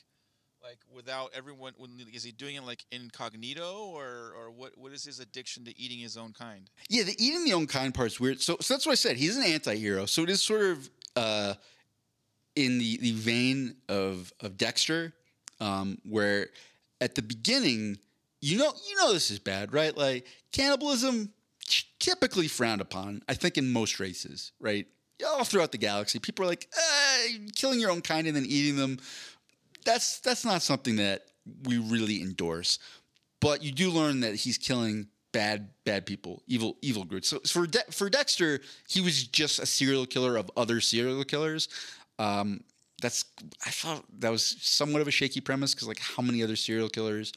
like without everyone? Is he doing it like incognito or or what? What is his addiction to eating his own kind? Yeah, the eating the own kind part is weird. So, so that's what I said. He's an anti-hero. So it is sort of uh, in the, the vein of of Dexter, um, where at the beginning, you know, you know this is bad, right? Like cannibalism, typically frowned upon. I think in most races, right? All throughout the galaxy, people are like, eh, killing your own kind and then eating them. That's that's not something that we really endorse. But you do learn that he's killing bad bad people, evil evil groups. So for De- for Dexter, he was just a serial killer of other serial killers. Um, that's I thought that was somewhat of a shaky premise because like how many other serial killers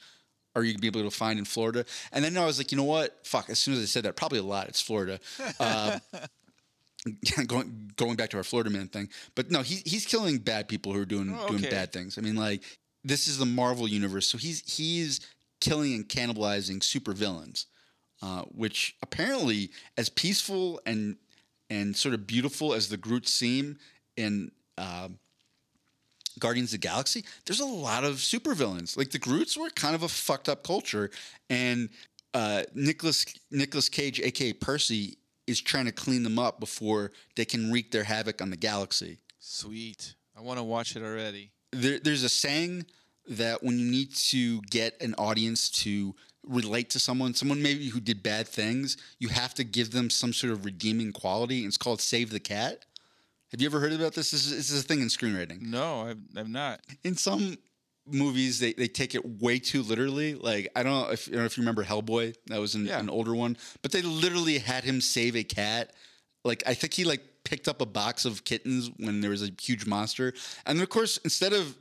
are you gonna be able to find in Florida? And then I was like, you know what? Fuck. As soon as I said that, probably a lot. It's Florida. Uh, going going back to our Florida man thing, but no, he's he's killing bad people who are doing Oh, doing bad things. I mean, like this is the Marvel universe, so he's he's killing and cannibalizing super villains, uh, which apparently, as peaceful and and sort of beautiful as the Groot seem in uh, Guardians of the Galaxy, there's a lot of supervillains. Like the Groots were kind of a fucked up culture, and uh, Nicolas Nicolas Cage, aka Percy, is trying to clean them up before they can wreak their havoc on the galaxy. Sweet. I want to watch it already. There, there's a saying that when you need to get an audience to relate to someone, someone maybe who did bad things, you have to give them some sort of redeeming quality. And it's called save the cat. Have you ever heard about this? This is, this is a thing in screenwriting. No, I've, I've not. in some movies they, they take it way too literally like i don't know if, I don't know if you remember hellboy that was an, Yeah. an older one but they literally had him save a cat like i think he like picked up a box of kittens when there was a huge monster, and then of course instead of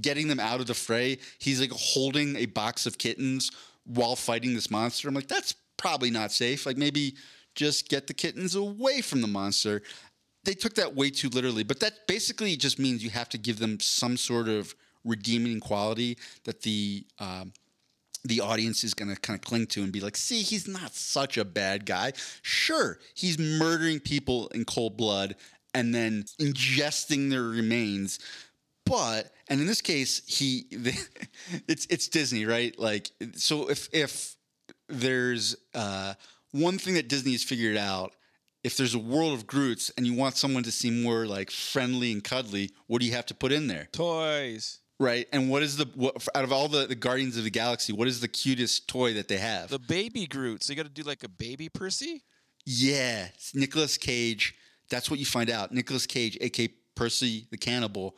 getting them out of the fray, he's like holding a box of kittens while fighting this monster. I'm like, that's probably not safe. Like maybe just get the kittens away from the monster. They took that way too literally, but that basically just means you have to give them some sort of redeeming quality that the um, the audience is going to kind of cling to and be like, see, he's not such a bad guy. Sure, he's murdering people in cold blood and then ingesting their remains. But and in this case, he it's it's Disney, right? Like so if if there's uh, one thing that Disney has figured out, if there's a world of Groots and you want someone to seem more like friendly and cuddly, what do you have to put in there? Toys. Right. And what is the what, out of all the, the Guardians of the Galaxy, what is the cutest toy that they have? The baby Groot. So you got to do like a baby Percy? yeah, it's Nicolas Cage. That's what you find out. Nicolas Cage, aka Percy the Cannibal,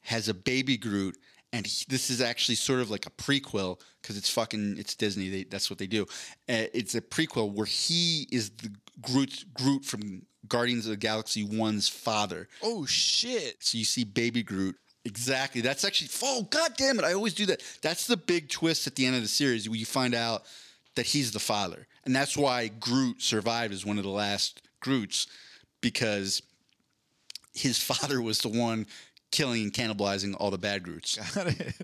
has a baby Groot, and he, this is actually sort of like a prequel because it's fucking it's Disney. They, that's what they do. Uh, it's a prequel where he is the Groot Groot from Guardians of the Galaxy One's father. Oh, shit. So you see Baby Groot. Exactly. That's actually. Oh, god damn it! I always do that. That's the big twist at the end of the series where you find out that he's the father, and that's why Groot survived as one of the last Groots because his father was the one killing and cannibalizing all the bad Groots. Got it.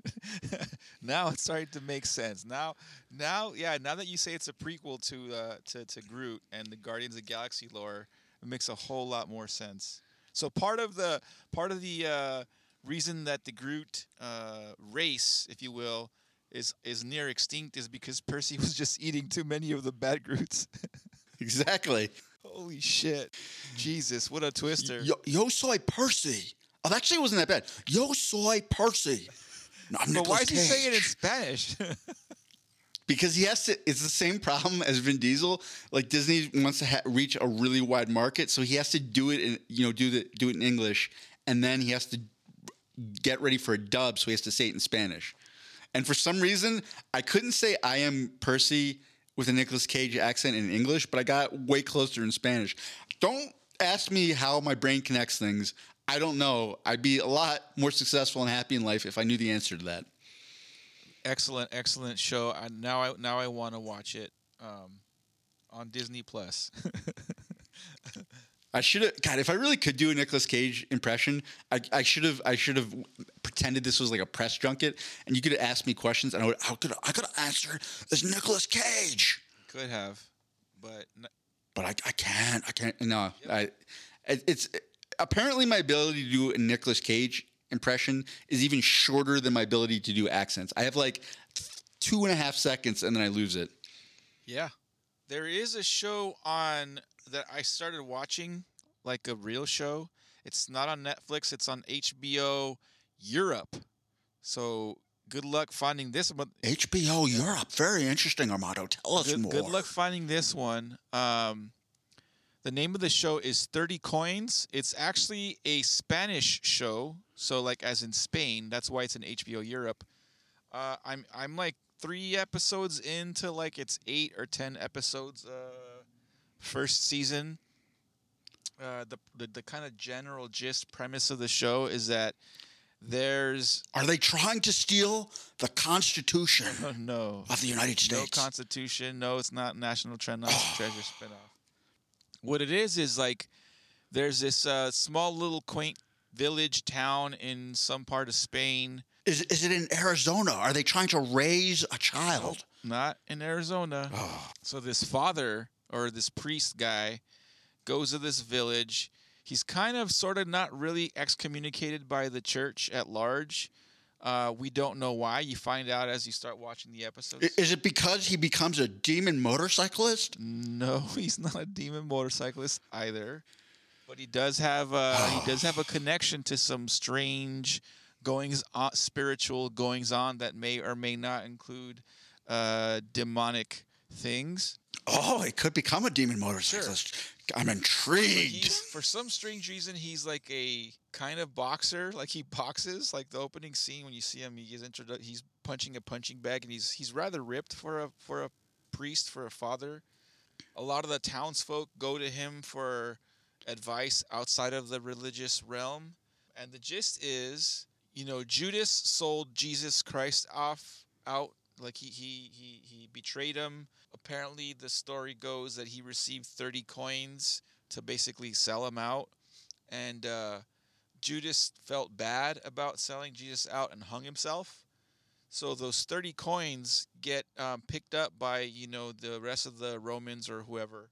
now it's starting to make sense. Now, now, yeah. Now that you say it's a prequel to uh, to to Groot and the Guardians of the Galaxy lore, it makes a whole lot more sense. So part of the part of the uh, reason that the Groot uh, race, if you will, is is near extinct is because Percy was just eating too many of the bad Groots. exactly. Holy shit! Jesus, what a twister! Yo, yo soy Percy. Oh, actually, it wasn't that bad. Yo soy Percy. No, I'm but why is he saying it in Spanish? because he has to it's the same problem as Vin Diesel like Disney wants to ha- reach a really wide market so he has to do it in you know do the do it in English and then he has to get ready for a dub so he has to say it in Spanish and for some reason I couldn't say I am Percy with a Nicolas Cage accent in English but I got way closer in Spanish don't ask me how my brain connects things I don't know I'd be a lot more successful and happy in life if I knew the answer to that excellent, excellent show. I, now I now I want to watch it um, on Disney Plus. I should have. God, if I really could do a Nicolas Cage impression, I, I should have. I should have pretended this was like a press junket, and you could have asked me questions, and I would. I could. I could have answered as Nicolas Cage, Could have, but n- but I, I can't. I can't. No, I. it- It's apparently my ability to do a Nicolas Cage impression is even shorter than my ability to do accents. I have like two and a half seconds, and then I lose it. yeah, there is a show on that I started watching, like a real show. It's not on Netflix. It's on HBO Europe. So good luck finding this one. HBO Europe, very interesting, Armando. Tell us Good, more. good luck finding this one. Um, the name of the show is 30 Coins. It's actually a Spanish show, so like as in Spain. That's why it's in HBO Europe. Uh, I'm I'm like three episodes into like it's eight or ten episodes. Uh, first season. Uh, the the, the kind of general gist premise of the show is that there's Are they trying to steal the Constitution oh no of the United States. No? Constitution. No, it's not National Tre- not Treasure spinoff. What it is is like there's this uh, small little quaint village town in some part of Spain, is, is it in Arizona? Are they trying to raise a child? not in Arizona. So this father or this priest guy goes to this village. He's kind of sort of not really excommunicated by the church at large. Uh, we don't know why. You find out as you start watching the episodes. Is it because he becomes a demon motorcyclist? No, he's not a demon motorcyclist either. But he does have a he does have a connection to some strange goings on, spiritual goings on that may or may not include uh, demonic things. Oh, he could become a demon motorcyclist. I'm intrigued. he's, for some strange reason, he's like a kind of boxer. Like he boxes. Like the opening scene when you see him, he is introdu- He's punching a punching bag, and he's he's rather ripped for a for a priest for a father. A lot of the townsfolk go to him for advice outside of the religious realm. And the gist is, you know, Judas sold Jesus Christ off out like he he he he betrayed him. Apparently the story goes that he received 30 coins to basically sell him out and uh, Judas felt bad about selling Jesus out and hung himself. So those 30 coins get um, picked up by, you know, the rest of the Romans or whoever.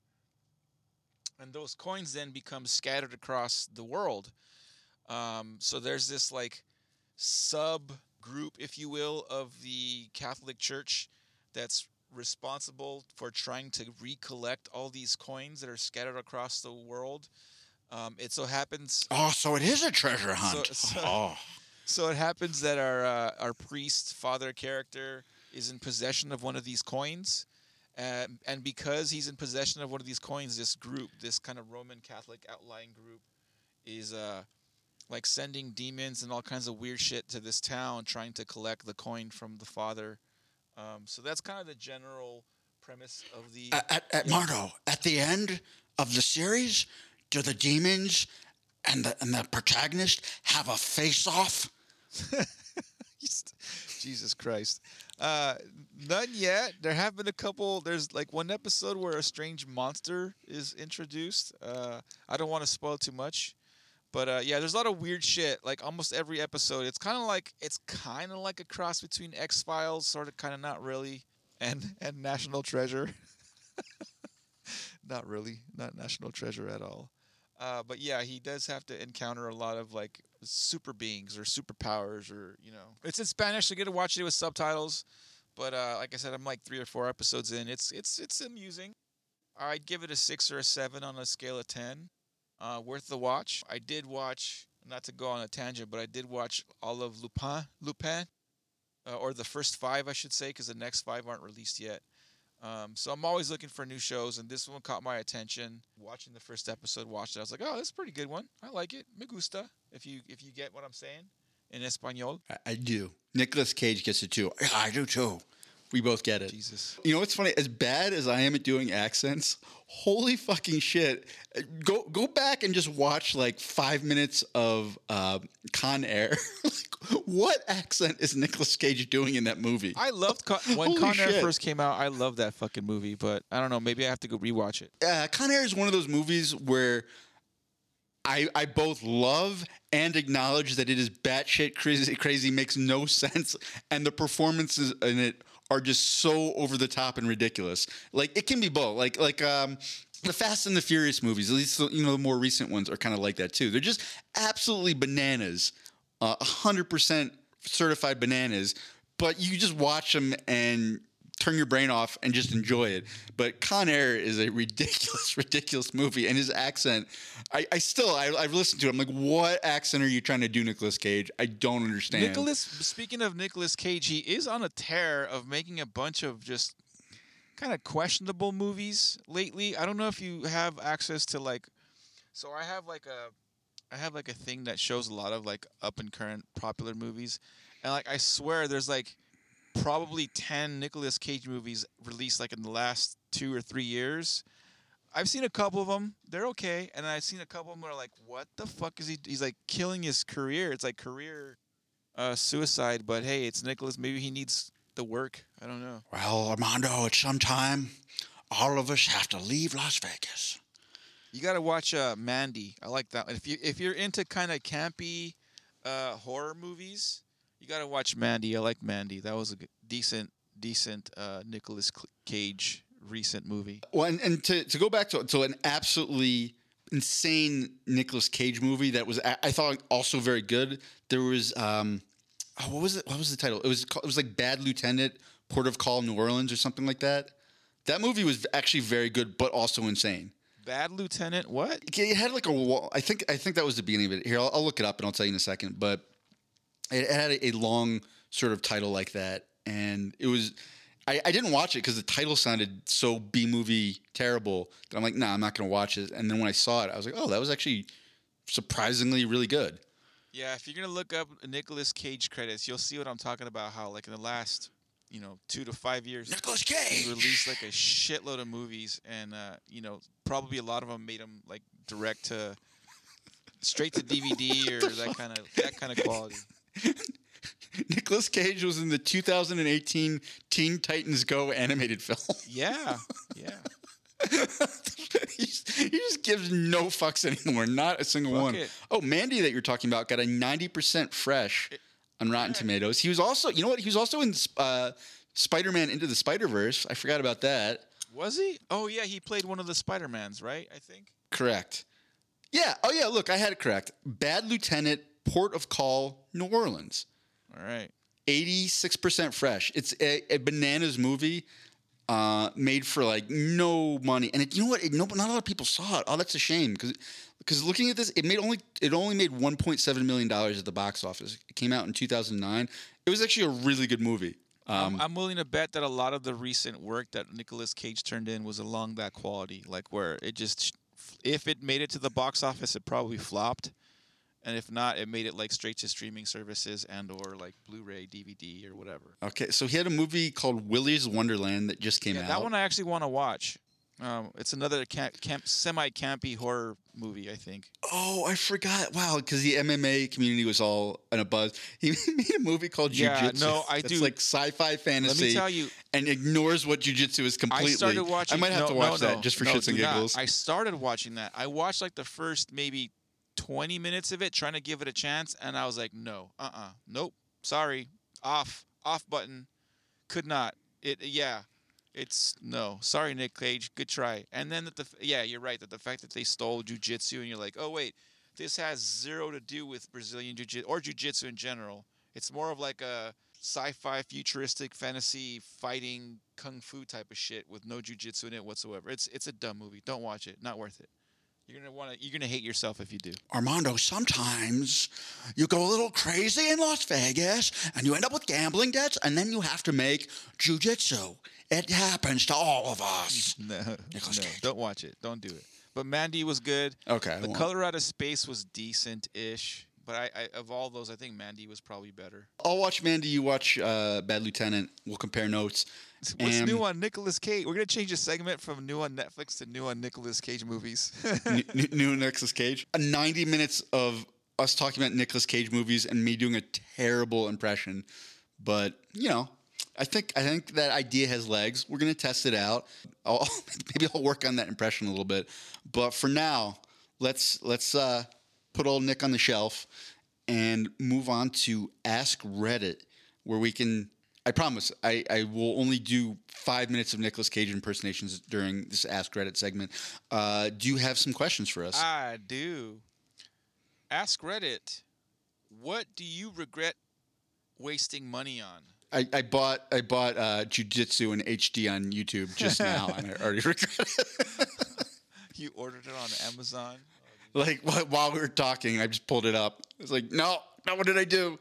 And those coins then become scattered across the world. Um, so there's this like sub group, if you will, of the Catholic Church that's responsible for trying to recollect all these coins that are scattered across the world. Um, it so happens Oh, so it is a treasure hunt. so- oh. so it happens that our uh, our priest father character is in possession of one of these coins, um, and because he's in possession of one of these coins, this group, this kind of Roman Catholic outlying group, is uh, like sending demons and all kinds of weird shit to this town, trying to collect the coin from the father. Um, so that's kind of the general premise of the. At, at, at Mardo, at the end of the series, do the demons and the and the protagonist have a face off? Jesus Christ. Uh, none yet. There have been a couple. There's like one episode where a strange monster is introduced. Uh, I don't want to spoil too much, but uh, yeah, there's a lot of weird shit. Like almost every episode, it's kind of like it's kind of like a cross between X Files, sort of, kind of not really, and and National Treasure. not really, not National Treasure at all. Uh, but yeah, he does have to encounter a lot of like super beings or superpowers or you know. It's in Spanish, so you get to watch it with subtitles. But uh, like I said, I'm like three or four episodes in. It's it's it's amusing. I'd give it a six or a seven on a scale of ten. Uh, worth the watch. I did watch, not to go on a tangent, but I did watch all of Lupin, Lupin, uh, or the first five, I should say, because the next five aren't released yet. Um, so I'm always looking for new shows, and this one caught my attention. Watching the first episode, watched it. I was like, "Oh, that's a pretty good one. I like it. Me gusta." If you if you get what I'm saying in Espanol. I, I do. Nicolas Cage gets it too. I do too. We both get it. Jesus. You know what's funny? As bad as I am at doing accents, holy fucking shit! Go go back and just watch like five minutes of uh, Con Air. like, what accent is Nicolas Cage doing in that movie? I loved Con- when Holy Con Air shit. first came out. I loved that fucking movie, but I don't know. Maybe I have to go rewatch it. uh, Con Air is one of those movies where I I both love and acknowledge that it is batshit crazy, crazy, makes no sense, and the performances in it are just so over the top and ridiculous. Like it can be both. Like like um. The Fast and the Furious movies, at least you know the more recent ones, are kind of like that too. They're just absolutely bananas, uh, hundred percent certified bananas. But you just watch them and turn your brain off and just enjoy it. But Con Air is a ridiculous, ridiculous movie, and his accent, I, I still, I, I've listened to it. I'm like, what accent are you trying to do, Nicolas Cage? I don't understand. Nicholas. Speaking of Nicolas Cage, he is on a tear of making a bunch of just kind of questionable movies lately. I don't know if you have access to like. So I have like a, I have like a thing that shows a lot of like up and current popular movies, and like I swear there's like probably 10 Nicolas Cage movies released like in the last 2 or 3 years. I've seen a couple of them. They're okay, and I've seen a couple of them where like what the fuck is he he's like killing his career. It's like career uh, suicide, but hey, it's Nicolas. Maybe he needs the work. I don't know. well, Armando, at some time, all of us have to leave Las Vegas. You got to watch uh, Mandy. I like that. If you if you're into kind of campy uh, horror movies, you got to watch Mandy. I like Mandy. That was a decent decent uh, Nicolas Cage recent movie. Well, and, and to, to go back to, to an absolutely insane Nicolas Cage movie that was I thought also very good. There was um, oh, what was it? What was the title? It was called, it was like Bad Lieutenant, Port of Call, New Orleans, or something like that. That movie was actually very good, but also insane. Bad Lieutenant. What? It had like a wall. I think I think that was the beginning of it. Here, I'll, I'll look it up and I'll tell you in a second. But it had a, a long sort of title like that, and it was. I, I didn't watch it because the title sounded so B movie terrible that I'm like, nah, I'm not gonna watch it. And then when I saw it, I was like, oh, that was actually surprisingly really good. Yeah, if you're gonna look up Nicolas Cage credits, you'll see what I'm talking about. How like in the last you know two to five years. Nicolas Cage. released like a shitload of movies, and uh, you know probably a lot of them made him like direct to straight to DVD or that kind of that kind of quality. Nicolas Cage was in the 2018 Teen Titans Go animated film. Yeah, yeah. he, just, gives no fucks anymore. Not a single Fuck one. it. Oh, Mandy that you're talking about got a 90% fresh on Rotten Tomatoes. He was also, you know what? He was also in uh, Spider-Man Into the Spider-Verse. I forgot about that. Was he? Oh yeah, he played one of the Spider Mans, right? I think. Correct. Yeah. Oh yeah. Look, I had it correct. Bad Lieutenant, Port of Call, New Orleans. All right. 86% fresh. It's a, a bananas movie uh, made for like no money. And it, you know what? It, no, not a lot of people saw it. Oh, that's a shame because because looking at this, it made only it only made 1.7 million dollars at the box office. It came out in 2009. It was actually a really good movie. Um, I'm, I'm willing to bet that a lot of the recent work that Nicolas Cage turned in was along that quality, like where it just, if it made it to the box office, it probably flopped, and if not, it made it like straight to streaming services and or like Blu-ray, DVD, or whatever. okay, so he had a movie called Willy's Wonderland that just came Yeah, out. that one I actually want to watch. Um, it's another camp, camp, semi-campy horror movie, I think. Oh, I forgot. Wow, because the MMA community was all in a buzz. He made a movie called Yeah, Jiu-Jitsu. no, I do- like sci-fi fantasy. Let me tell you- and ignores what jujitsu is completely. I started watching. I might have no, to watch no, that no, just for shits and do not. giggles. I started watching that. I watched like the first maybe 20 minutes of it, trying to give it a chance, and I was like, no, uh, uh nope, sorry, off, off button, could not. It, yeah, it's no, sorry, Nick Cage, good try. And then that the, yeah, you're right that the fact that they stole jujitsu, and you're like, oh wait, this has zero to do with Brazilian jiu-jitsu or jiu-jitsu in general. It's more of like a sci-fi futuristic fantasy fighting kung fu type of shit with no jujitsu in it whatsoever. It's it's a dumb movie. Don't watch it. Not worth it. You're gonna want to. You're gonna hate yourself if you do. Armando, sometimes you go a little crazy in Las Vegas and you end up with gambling debts, and then you have to make jujitsu. It happens to all of us. No, Nicolas no, Cage. don't watch it. Don't do it. But Mandy was good. Okay, The won't. Color Out of Space was decent-ish. But I, I, of all those, I think Mandy was probably better. I'll watch Mandy. You watch uh, Bad Lieutenant. We'll compare notes. What's And- new on Nicolas Cage? We're gonna change the segment from new on Netflix to new on Nicolas Cage movies. N- n- new Nicolas Cage. Uh, 90 minutes of us talking about Nicolas Cage movies and me doing a terrible impression. But, you know, I think I think that idea has legs. We're going to test it out. I'll, maybe I'll work on that impression a little bit. But for now, let's let's uh, put old Nick on the shelf and move on to Ask Reddit, where we can. I promise I, I will only do five minutes of Nicolas Cage impersonations during this Ask Reddit segment. Uh, do you have some questions for us? I do. Ask Reddit, what do you regret wasting money on? I, I bought I bought uh, jujitsu in HD on YouTube just now, and I already regret it. You ordered it on Amazon. like while we were talking, I just pulled it up. It's like, no, no, what did I do?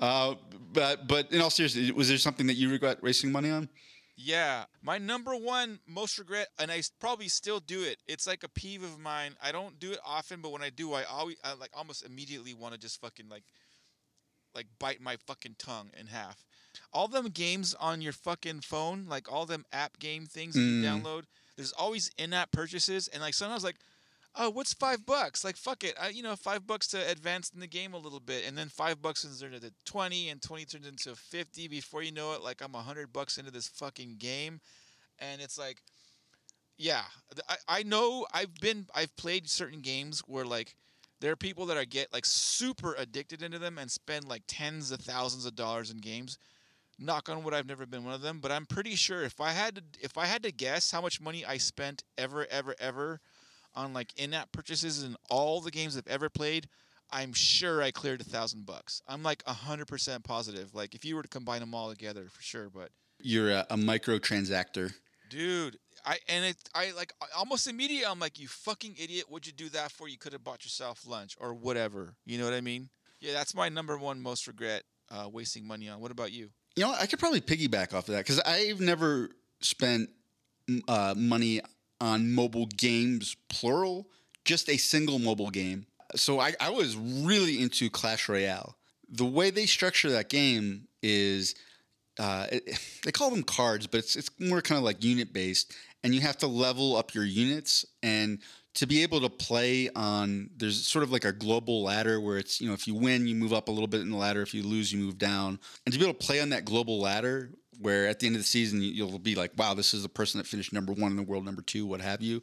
Uh, but but in all seriousness, was there something that you regret wasting money on? Yeah, my number one most regret, and I probably still do it. It's like a peeve of mine. I don't do it often, but when I do, I always, I like almost immediately want to just fucking like, like bite my fucking tongue in half. All them games on your fucking phone, like all them app game things that you Mm. download. There's always in-app purchases, and like sometimes like, oh, what's five bucks? Like fuck it, I, you know, five bucks to advance in the game a little bit, and then five bucks turns into twenty, and twenty turns into fifty. Before you know it, like I'm a hundred bucks into this fucking game, and it's like, yeah, I, I know I've been I've played certain games where like there are people that are get like super addicted into them and spend like tens of thousands of dollars in games. Knock on wood, I've never been one of them, but I'm pretty sure if I had to if I had to guess how much money I spent ever ever ever on like in-app purchases in all the games I've ever played, I'm sure I cleared a thousand bucks. I'm like a hundred percent positive. Like if you were to combine them all together, for sure. But You're a, a microtransactor. dude, I and it I like almost immediately I'm like, you fucking idiot! What'd you do that for? You could have bought yourself lunch or whatever. You know what I mean? Yeah, that's my number one most regret uh, wasting money on. What about you? You know, I could probably piggyback off of that because I've never spent uh, money on mobile games, plural, just a single mobile game. So I, I was really into Clash Royale. The way they structure that game is uh, it, they call them cards, but it's it's more kind of like unit based, and you have to level up your units and to be able to play on there's sort of like a global ladder where it's you know if you win you move up a little bit in the ladder if you lose you move down and to be able to play on that global ladder where at the end of the season you'll be like wow this is the person that finished number one in the world number two what have you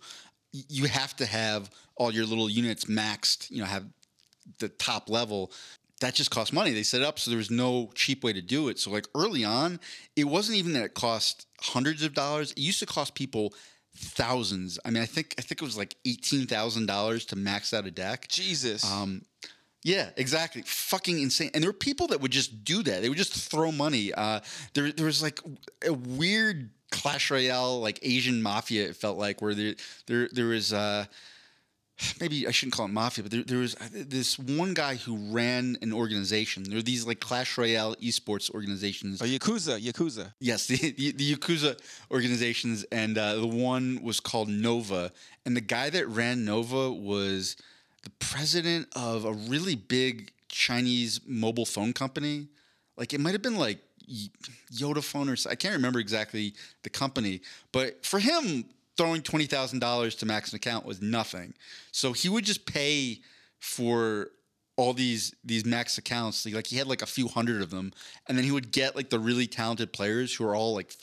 you have to have all your little units maxed you know have the top level that just costs money. They set it up so there was no cheap way to do it. So like early on, it wasn't even that it cost hundreds of dollars. It used to cost people thousands. I mean, I think I think it was like eighteen thousand dollars to max out a deck. Jesus. Um, yeah, exactly. Fucking insane. And there were people that would just do that. They would just throw money. Uh, there, there was like a weird Clash Royale, like Asian mafia. It felt like where there, there, there was. Uh, maybe I shouldn't call it mafia, but there, there, was uh, this one guy who ran an organization. There are these like Clash Royale esports organizations. Oh, Yakuza, Yakuza. Yes, the, the, the Yakuza organizations, and uh, the one was called Nova. And the guy that ran Nova was the president of a really big Chinese mobile phone company. Like it might have been like Yodaphone or something. I can't remember exactly the company, but for him, throwing twenty thousand dollars to max an account was nothing. So he would just pay for all these these max accounts. Like he had like a few hundred of them, and then he would get like the really talented players who are all like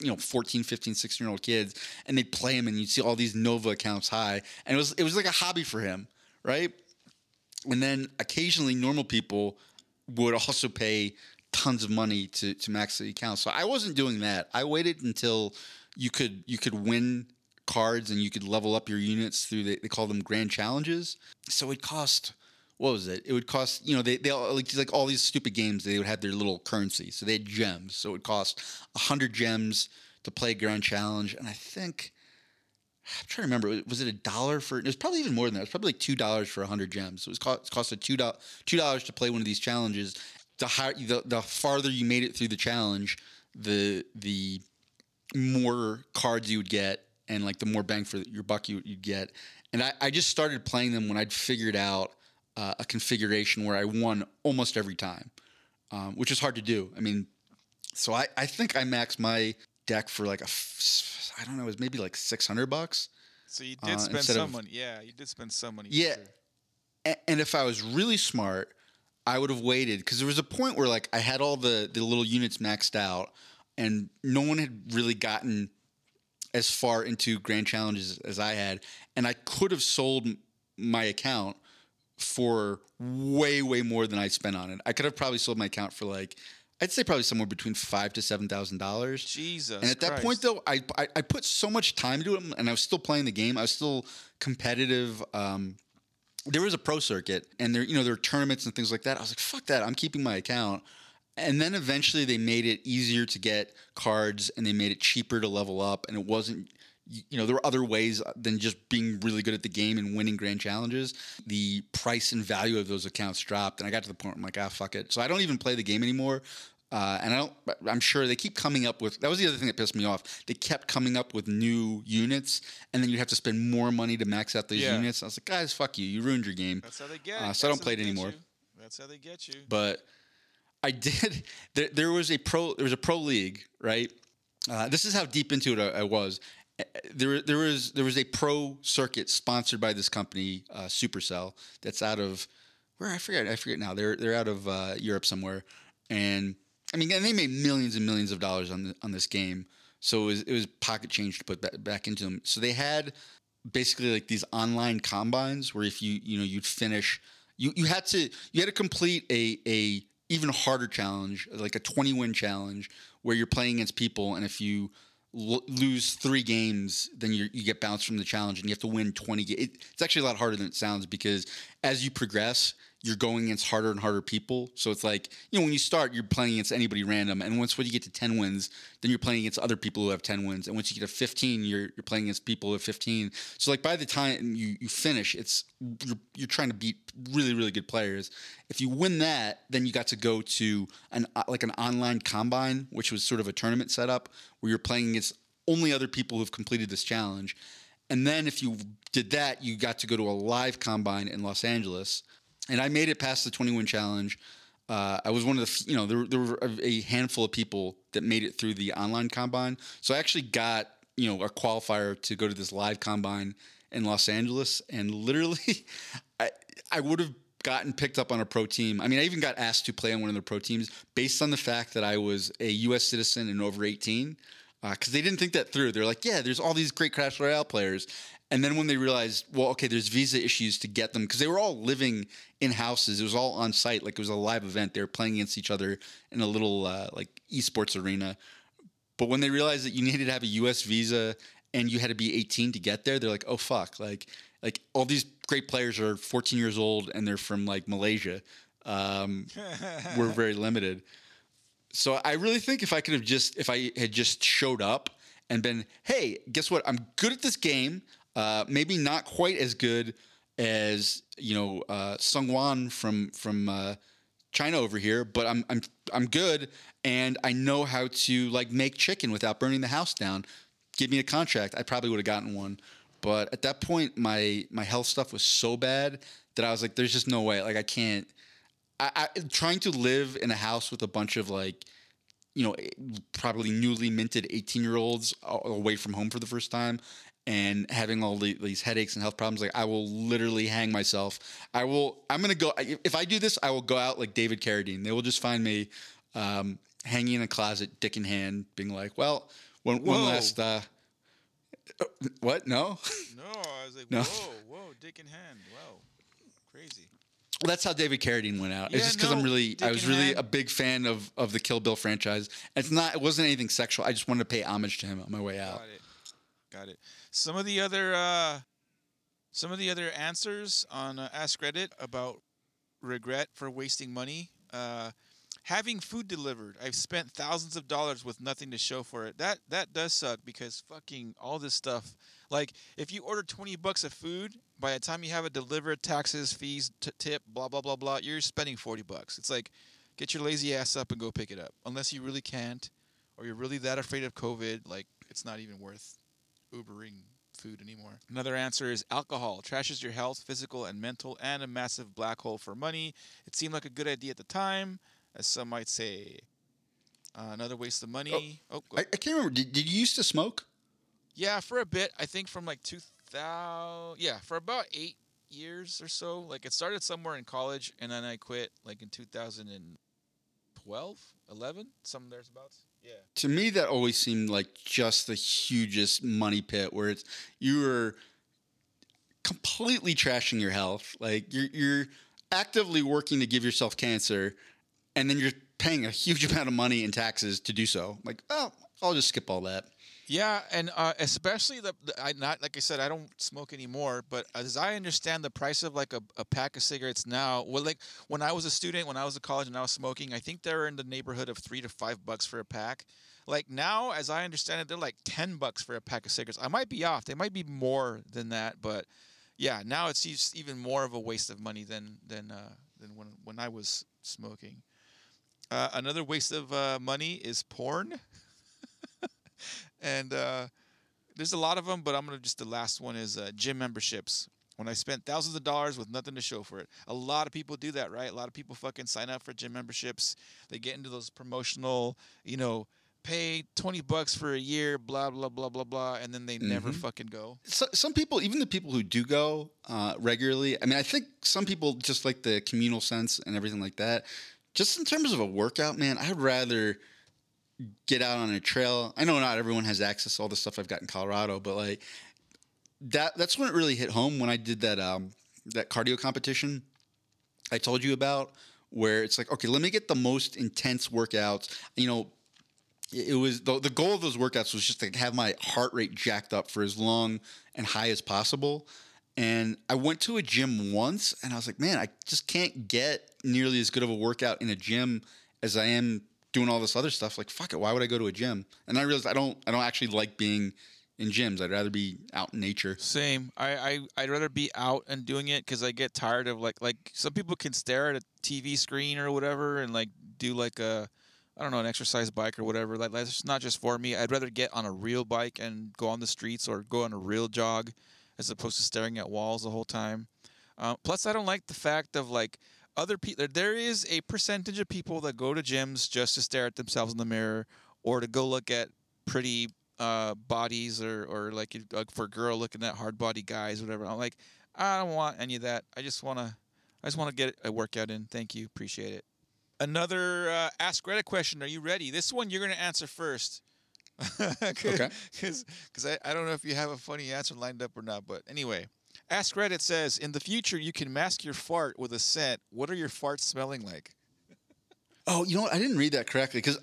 you know 14 15 16 year old kids and they'd play him and you'd see all these nova accounts high and it was it was like a hobby for him right and then occasionally normal people would also pay tons of money to to max the account so i wasn't doing that i waited until you could you could win cards and you could level up your units through the, they call them grand challenges. So it cost what was it? It would cost you know they they all, like like all these stupid games they would have their little currency. So they had gems. So it would cost hundred gems to play grand challenge, and I think. I'm trying to remember. Was it a dollar for? It was probably even more than that. It was probably like two dollars for hundred gems. So it was cost, it cost a two dollars to play one of these challenges. The higher, the, the farther you made it through the challenge, the the more cards you would get and like the more bang for your buck you, would get. And I, I, just started playing them when I'd figured out uh, a configuration where I won almost every time, um, which is hard to do. I mean, so I, I think I maxed my deck for like a, I don't know, it was maybe like 600 bucks. So you did uh, spend some of, money. Yeah, you did spend some money. Yeah. Sure. And if I was really smart, I would have waited because there was a point where like I had all the, the little units maxed out and no one had really gotten as far into grand challenges as I had, and I could have sold my account for way way more than I spent on it. I could have probably sold my account for like I'd say probably somewhere between five to seven thousand dollars. Jesus! And at that point, though, I, I, I put so much time into it, and I was still playing the game. I was still competitive. Um, there was a pro circuit, and there you know there were tournaments and things like that. I was like, fuck that! I'm keeping my account. And then eventually they made it easier to get cards and they made it cheaper to level up. And it wasn't, you know, there were other ways than just being really good at the game and winning grand challenges. The price and value of those accounts dropped. And I got to the point where I'm like, ah, fuck it. So I don't even play the game anymore. Uh, and I don't, I'm sure they keep coming up with. That was the other thing that pissed me off. They kept coming up with new units, and then you have to spend more money to max out those yeah. units. I was like, guys, fuck you. You ruined your game. That's how they get. Uh, so I don't play it anymore. You. That's how they get you. But I did. There, there, was a pro. There was a pro league, right? Uh, this is how deep into it I, I, was. There, there was there was a pro circuit sponsored by this company, uh, Supercell, that's out of where I forget. I forget now. They're they're out of uh, Europe somewhere, and I mean, and they made millions and millions of dollars on the, on this game. So it was it was pocket change to put back, back into them. So they had basically like these online combines where if you you know you'd finish you you had to you had to complete a a even harder challenge, like a 20 win challenge, where you're playing against people, and if you lose three games, then you get bounced from the challenge, and you have to win 20. Ga- it, it's actually a lot harder than it sounds because as you progress, you're going against harder and harder people. So it's like, you know, when you start, you're playing against anybody random. And once when you get to 10 wins, then you're playing against other people who have 10 wins. And once you get to 15, you're, you're playing against people who have 15. So like by the time you, you finish, it's you're, you're trying to beat really, really good players. If you win that, then you got to go to an uh, like an online combine, which was sort of a tournament setup where you're playing against only other people who've completed this challenge. And then if you did that, you got to go to a live combine in Los Angeles and I made it past the 21 challenge. Uh, I was one of the, you know, there, there were a handful of people that made it through the online combine. So I actually got, you know, a qualifier to go to this live combine in Los Angeles. And literally, I, I would have gotten picked up on a pro team. I mean, I even got asked to play on one of the pro teams based on the fact that I was a U.S. citizen and over 18. Because they didn't think that through. They're like, yeah, there's all these great Clash Royale players. And then when they realized, well, okay, there's visa issues to get them because they were all living in houses. It was all on site, like it was a live event. They were playing against each other in a little uh, like esports arena. But when they realized that you needed to have a U.S. visa and you had to be 18 to get there, they're like, oh fuck, like like all these great players are 14 years old and they're from like Malaysia. Um, we're very limited. So I really think if I could have just if I had just showed up and been, hey, guess what? I'm good at this game. Uh, maybe not quite as good as you know uh, Sung Wan from from uh, China over here, but I'm I'm I'm good, and I know how to like make chicken without burning the house down. Give me a contract, I probably would have gotten one. But at that point, my my health stuff was so bad that I was like, "There's just no way. Like, I can't." I, I trying to live in a house with a bunch of like you know, probably newly minted 18 year olds away from home for the first time and having all the, these headaches and health problems. Like, I will literally hang myself. I will, I'm to go, if I do this, I will go out like David Carradine. They will just find me um, hanging in a closet, dick in hand, being like, well, one, one last, uh, what? No? No, I was like, No. whoa, whoa, dick in hand. Wow. Crazy. That's how David Carradine went out. Yeah, it's just because I'm no, really, I was really hand. a big fan of of the Kill Bill franchise. It's not, it wasn't anything sexual. I just wanted to pay homage to him on my way out. Got it. Got it. Some of the other uh, some of the other answers on uh, Ask Reddit about regret for wasting money. Uh, having food delivered. I've spent thousands of dollars with nothing to show for it. That that does suck because fucking all this stuff. Like if you order twenty bucks of food, by the time you have it delivered, taxes, fees, t- tip, blah blah blah blah, you're spending forty bucks. It's like get your lazy ass up and go pick it up. Unless you really can't, or you're really that afraid of COVID, like it's not even worth Ubering food anymore. Another answer is alcohol trashes your health, physical and mental, and a massive black hole for money. It seemed like a good idea at the time, as some might say. Uh, another waste of money. Oh, go- I, I can't remember. Did, did you used to smoke? yeah, for a bit. I think from like 2000. Yeah, for about eight years or so. Like it started somewhere in college, and then I quit like in 2012, 11, some thereabouts. To me that always seemed like just the hugest money pit where it's you're completely trashing your health. Like you're you're actively working to give yourself cancer and then you're paying a huge amount of money in taxes to do so. Like oh i'll just skip all that Yeah, and uh, especially the, the I not like I said I don't smoke anymore, but as I understand the price of like a, a pack of cigarettes now, well, like when I was a student, when I was in college and I was smoking, I think they're in the neighborhood of three to five bucks for a pack. Like now, as I understand it, they're like ten bucks for a pack of cigarettes. I might be off; they might be more than that, but yeah, now it's even more of a waste of money than than uh, than when when I was smoking. Uh, another waste of uh, money is porn and uh, there's a lot of them, but I'm gonna just the last one is uh, gym memberships. When I spent thousands of dollars with nothing to show for it, a lot of people do that, right? A lot of people fucking sign up for gym memberships. They get into those promotional, you know, pay twenty bucks for a year, blah blah blah blah blah, and then they never fucking go. so, some people even the people who do go uh, regularly i mean i think some people just like the communal sense and everything like that just in terms of a workout man i'd rather get out on a trail. I know not everyone has access to all the stuff i've got in colorado but like that that's when it really hit home when i did that um that cardio competition i told you about where it's like okay let me get the most intense workouts. You know it was the, the goal of those workouts was just to have my heart rate jacked up for as long and high as possible. And i went to a gym once and i was like man i just can't get nearly as good of a workout in a gym as i am doing all this other stuff like fuck it why would i go to a gym and i realized i don't i don't actually like being in gyms i'd rather be out in nature Same. I, I I'd rather be out and doing it because I get tired of like like some people can stare at a TV screen or whatever and like do like a I don't know an exercise bike or whatever. Like that's not just for me. I'd rather get on a real bike and go on the streets or go on a real jog as opposed to staring at walls the whole time. Uh, plus, I don't like the fact of like other people. There is a percentage of people that go to gyms just to stare at themselves in the mirror or to go look at pretty uh, bodies or or like, like for a girl looking at hard body guys, whatever. I'm like, I don't want any of that. I just wanna, I just want to get a workout in. Thank you, appreciate it. Another uh, Ask Reddit question. Are you ready? This one you're gonna answer first. Okay. Because I, I don't know if you have a funny answer lined up or not. But anyway, Ask Reddit says In the future, you can mask your fart with a scent. What are your farts smelling like? Oh, you know what? I didn't read that correctly because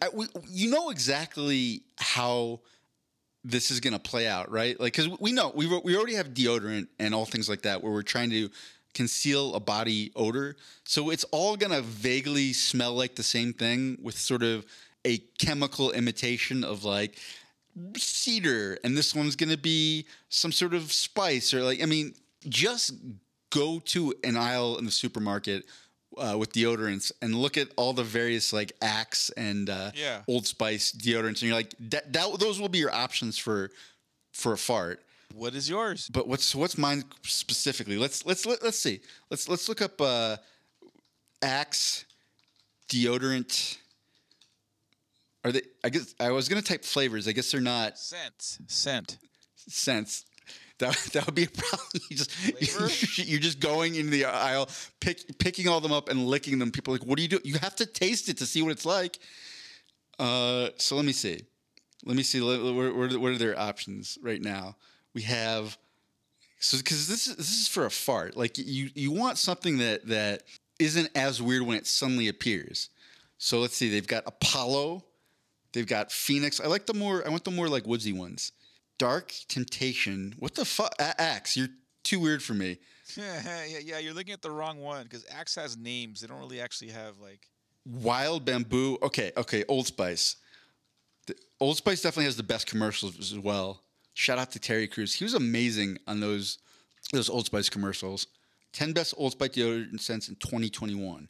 you know exactly how this is going to play out, right? Like, because we know we we already have deodorant and all things like that where we're trying to conceal a body odor, so it's all going to vaguely smell like the same thing with sort of a chemical imitation of like cedar, and this one's going to be some sort of spice or like I mean, just go to an aisle in the supermarket uh, with deodorants and look at all the various like Axe and uh, Yeah. Old Spice deodorants, and you're like, that, that those will be your options for for a fart. What is yours? But what's what's mine specifically? Let's let's let, let's see. Let's let's look up uh, Axe deodorant. Are they? I guess I was gonna type flavors. I guess they're not Scent. Scent. scents. That, that would be a problem. You just, you're just going into the aisle, pick, picking all them up and licking them. People are like, what do you do? You have to taste it to see what it's like. Uh, so let me see. Let me see. What, what, are- what are their options right now? We have so because this is this is for a fart. Like you you want something that that isn't as weird when it suddenly appears. So let's see. They've got Apollo. They've got Phoenix. I like the more. I want the more like woodsy ones. Dark Temptation. What the fuck? Axe. You're too weird for me. yeah, yeah, you're looking at the wrong one because Axe has names. They don't really actually have like. Wild Bamboo. Okay, okay. Old Spice. The, Old Spice definitely has the best commercials as well. Shout out to Terry Crews. He was amazing on those those Old Spice commercials. Ten best Old Spice deodorant scents in 2021.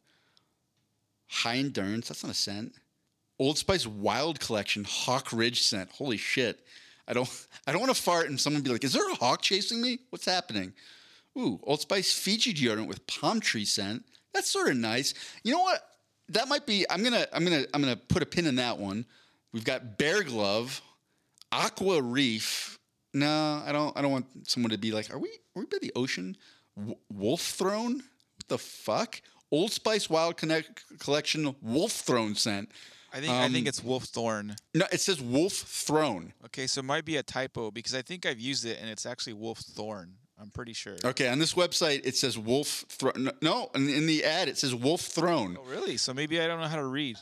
High endurance. That's not a scent. Old Spice Wild Collection Hawk Ridge scent. Holy shit! I don't I don't want to fart and someone be like, "Is there a hawk chasing me? What's happening?" Ooh, Old Spice Fiji deodorant with palm tree scent. That's sort of nice. You know what? That might be. I'm gonna. I'm gonna. I'm gonna put a pin in that one. We've got Bear Glove, Aqua Reef. No, I don't. I don't want someone to be like, "Are we? Are we by the ocean?" Wolf Throne. What the fuck? Old Spice Wild Connect Collection Wolf Throne scent. I think I think Um, it's Wolf Thorn. No, it says Wolf Throne. Okay, so it might be a typo because I think I've used it and it's actually Wolf Thorn. I'm pretty sure. Okay, on this website it says Wolf Throne. No, in, in the ad it says Wolf Throne. Oh, really? So maybe I don't know how to read.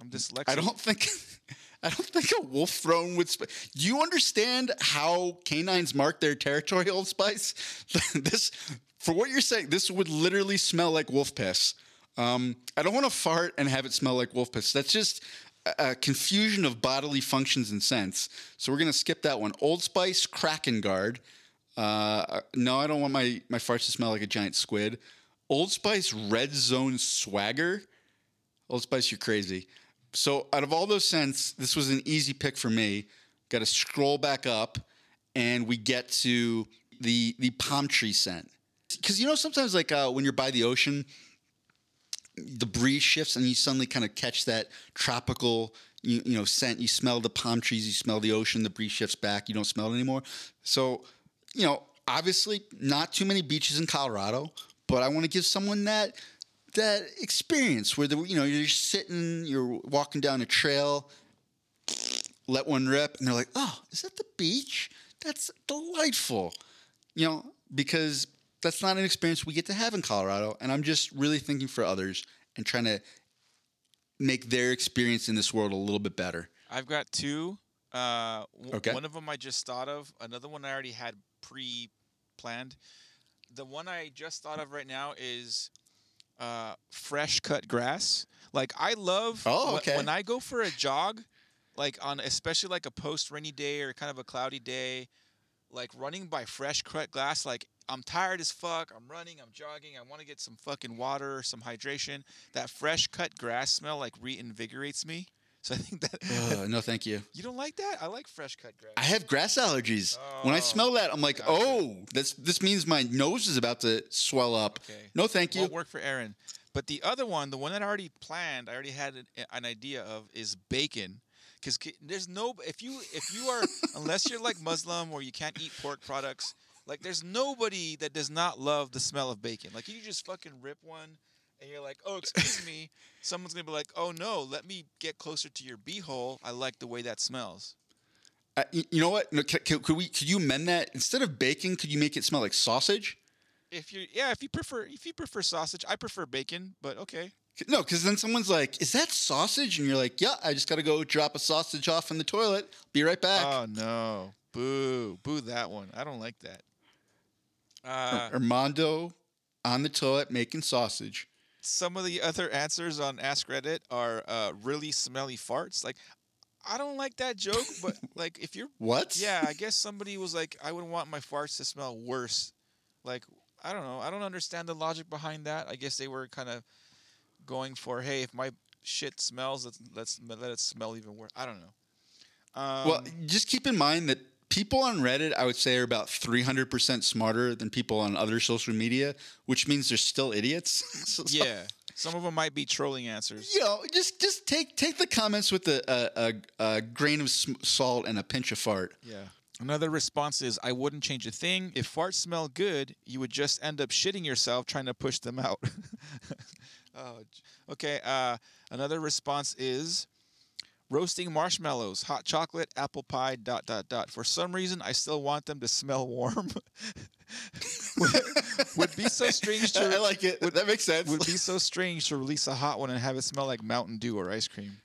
I'm dyslexic. I don't think I don't think a wolf throne would. Sp- Do you understand how canines mark their territory, Old Spice? this, for what you're saying, this would literally smell like wolf piss. Um, I don't want to fart and have it smell like wolf piss. That's just a, confusion of bodily functions and scents. So we're gonna skip that one. Old Spice Kraken Guard. Uh, no, I don't want my my farts to smell like a giant squid. Old Spice Red Zone Swagger. Old Spice, you're crazy. So out of all those scents, this was an easy pick for me. Got to scroll back up, and we get to the the palm tree scent. Because you know sometimes like uh, when you're by the ocean, the breeze shifts and you suddenly kind of catch that tropical you, you know scent. You smell the palm trees, you smell the ocean. The breeze shifts back. You don't smell it anymore. So you know obviously not too many beaches in Colorado, but I want to give someone that that experience where the you know you're sitting, you're walking down a trail, let one rip, and they're like, "Oh, is that the beach? That's delightful," you know, because that's not an experience we get to have in Colorado, and I'm just really thinking for others and trying to make their experience in this world a little bit better. I've got two. Uh, w- Okay. One of them I just thought of. Another one I already had pre-planned. The one I just thought of right now is uh, fresh cut grass. Like I love. Oh, okay. When I go for a jog, like on especially like a post rainy day or kind of a cloudy day, like running by fresh cut grass. Like I'm tired as fuck. I'm running. I'm jogging. I want to get some fucking water, some hydration. That fresh cut grass smell like reinvigorates me. So I think that Ugh, oh, no, thank you. you don't like that? I like fresh cut grass. I have grass allergies. when I Oh, smell that, I'm like, gotcha. oh, this this means my nose is about to swell up. Okay. No, thank you. Won't work for Aaron. But the other one, the one that I already planned, I already had an, an idea of, is bacon. Because there's no if you if you are unless you're like Muslim or you can't eat pork products, like there's nobody that does not love the smell of bacon. Like you just fucking rip one, and you're like, oh excuse me, someone's gonna be like, oh no, let me get closer to your beehole. I like the way that smells. Uh, you know what? No, c- c- could we? Could you amend that instead of bacon? Could you make it smell like sausage? If you yeah, if you prefer if you prefer sausage, I prefer bacon, but okay. No, because then someone's like, "Is that sausage?" And you're like, "Yeah, I just got to go drop a sausage off in the toilet. Be right back." Oh no, boo, boo that one. I don't like that. Uh, Armando on the toilet making sausage. some of the other answers on Ask Reddit are uh, really smelly farts. Like, I don't like that joke, but like if you're What? yeah, I guess somebody was like, I would want my farts to smell worse. Like, I don't know. I don't understand the logic behind that. I guess they were kind of going for, hey, if my shit smells, let's let's let it smell even worse. I don't know. Um, Well, just keep in mind that people on Reddit, I would say, are about 300% smarter than people on other social media, which means they're still idiots. So- yeah, some of them might be trolling answers. You know, just just take take the comments with a, a, a, a grain of salt and a pinch of fart. Yeah. Another response is, I wouldn't change a thing. If farts smell good, you would just end up shitting yourself trying to push them out. oh, okay. Uh, another response is, roasting marshmallows, hot chocolate, apple pie, dot, dot, dot. For some reason, I still want them to smell warm. would, would be so strange to I like it. Would, that makes sense. would be so strange to release a hot one and have it smell like Mountain Dew or ice cream.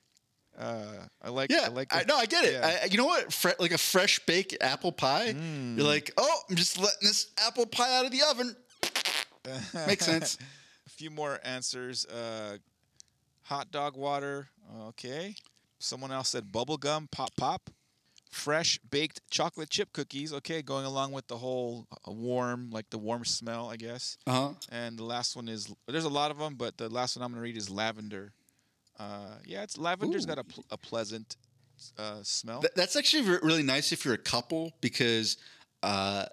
Uh, I like. yeah, I like. I, no, I get it. yeah. I, you know what? Fre- like a fresh baked apple pie. Mm. You're like, oh, I'm just letting this apple pie out of the oven. Makes sense. A few more answers. Uh, hot dog water. Okay. Someone else said bubble gum, pop pop. Fresh baked chocolate chip cookies. Okay, going along with the whole uh, warm, like the warm smell, I guess. Uh huh. And the last one is there's a lot of them, but the last one I'm gonna read is lavender. Uh, yeah, it's lavender's got a, pl- a pleasant uh, smell. Th- that's actually re- really nice if you're a couple because uh,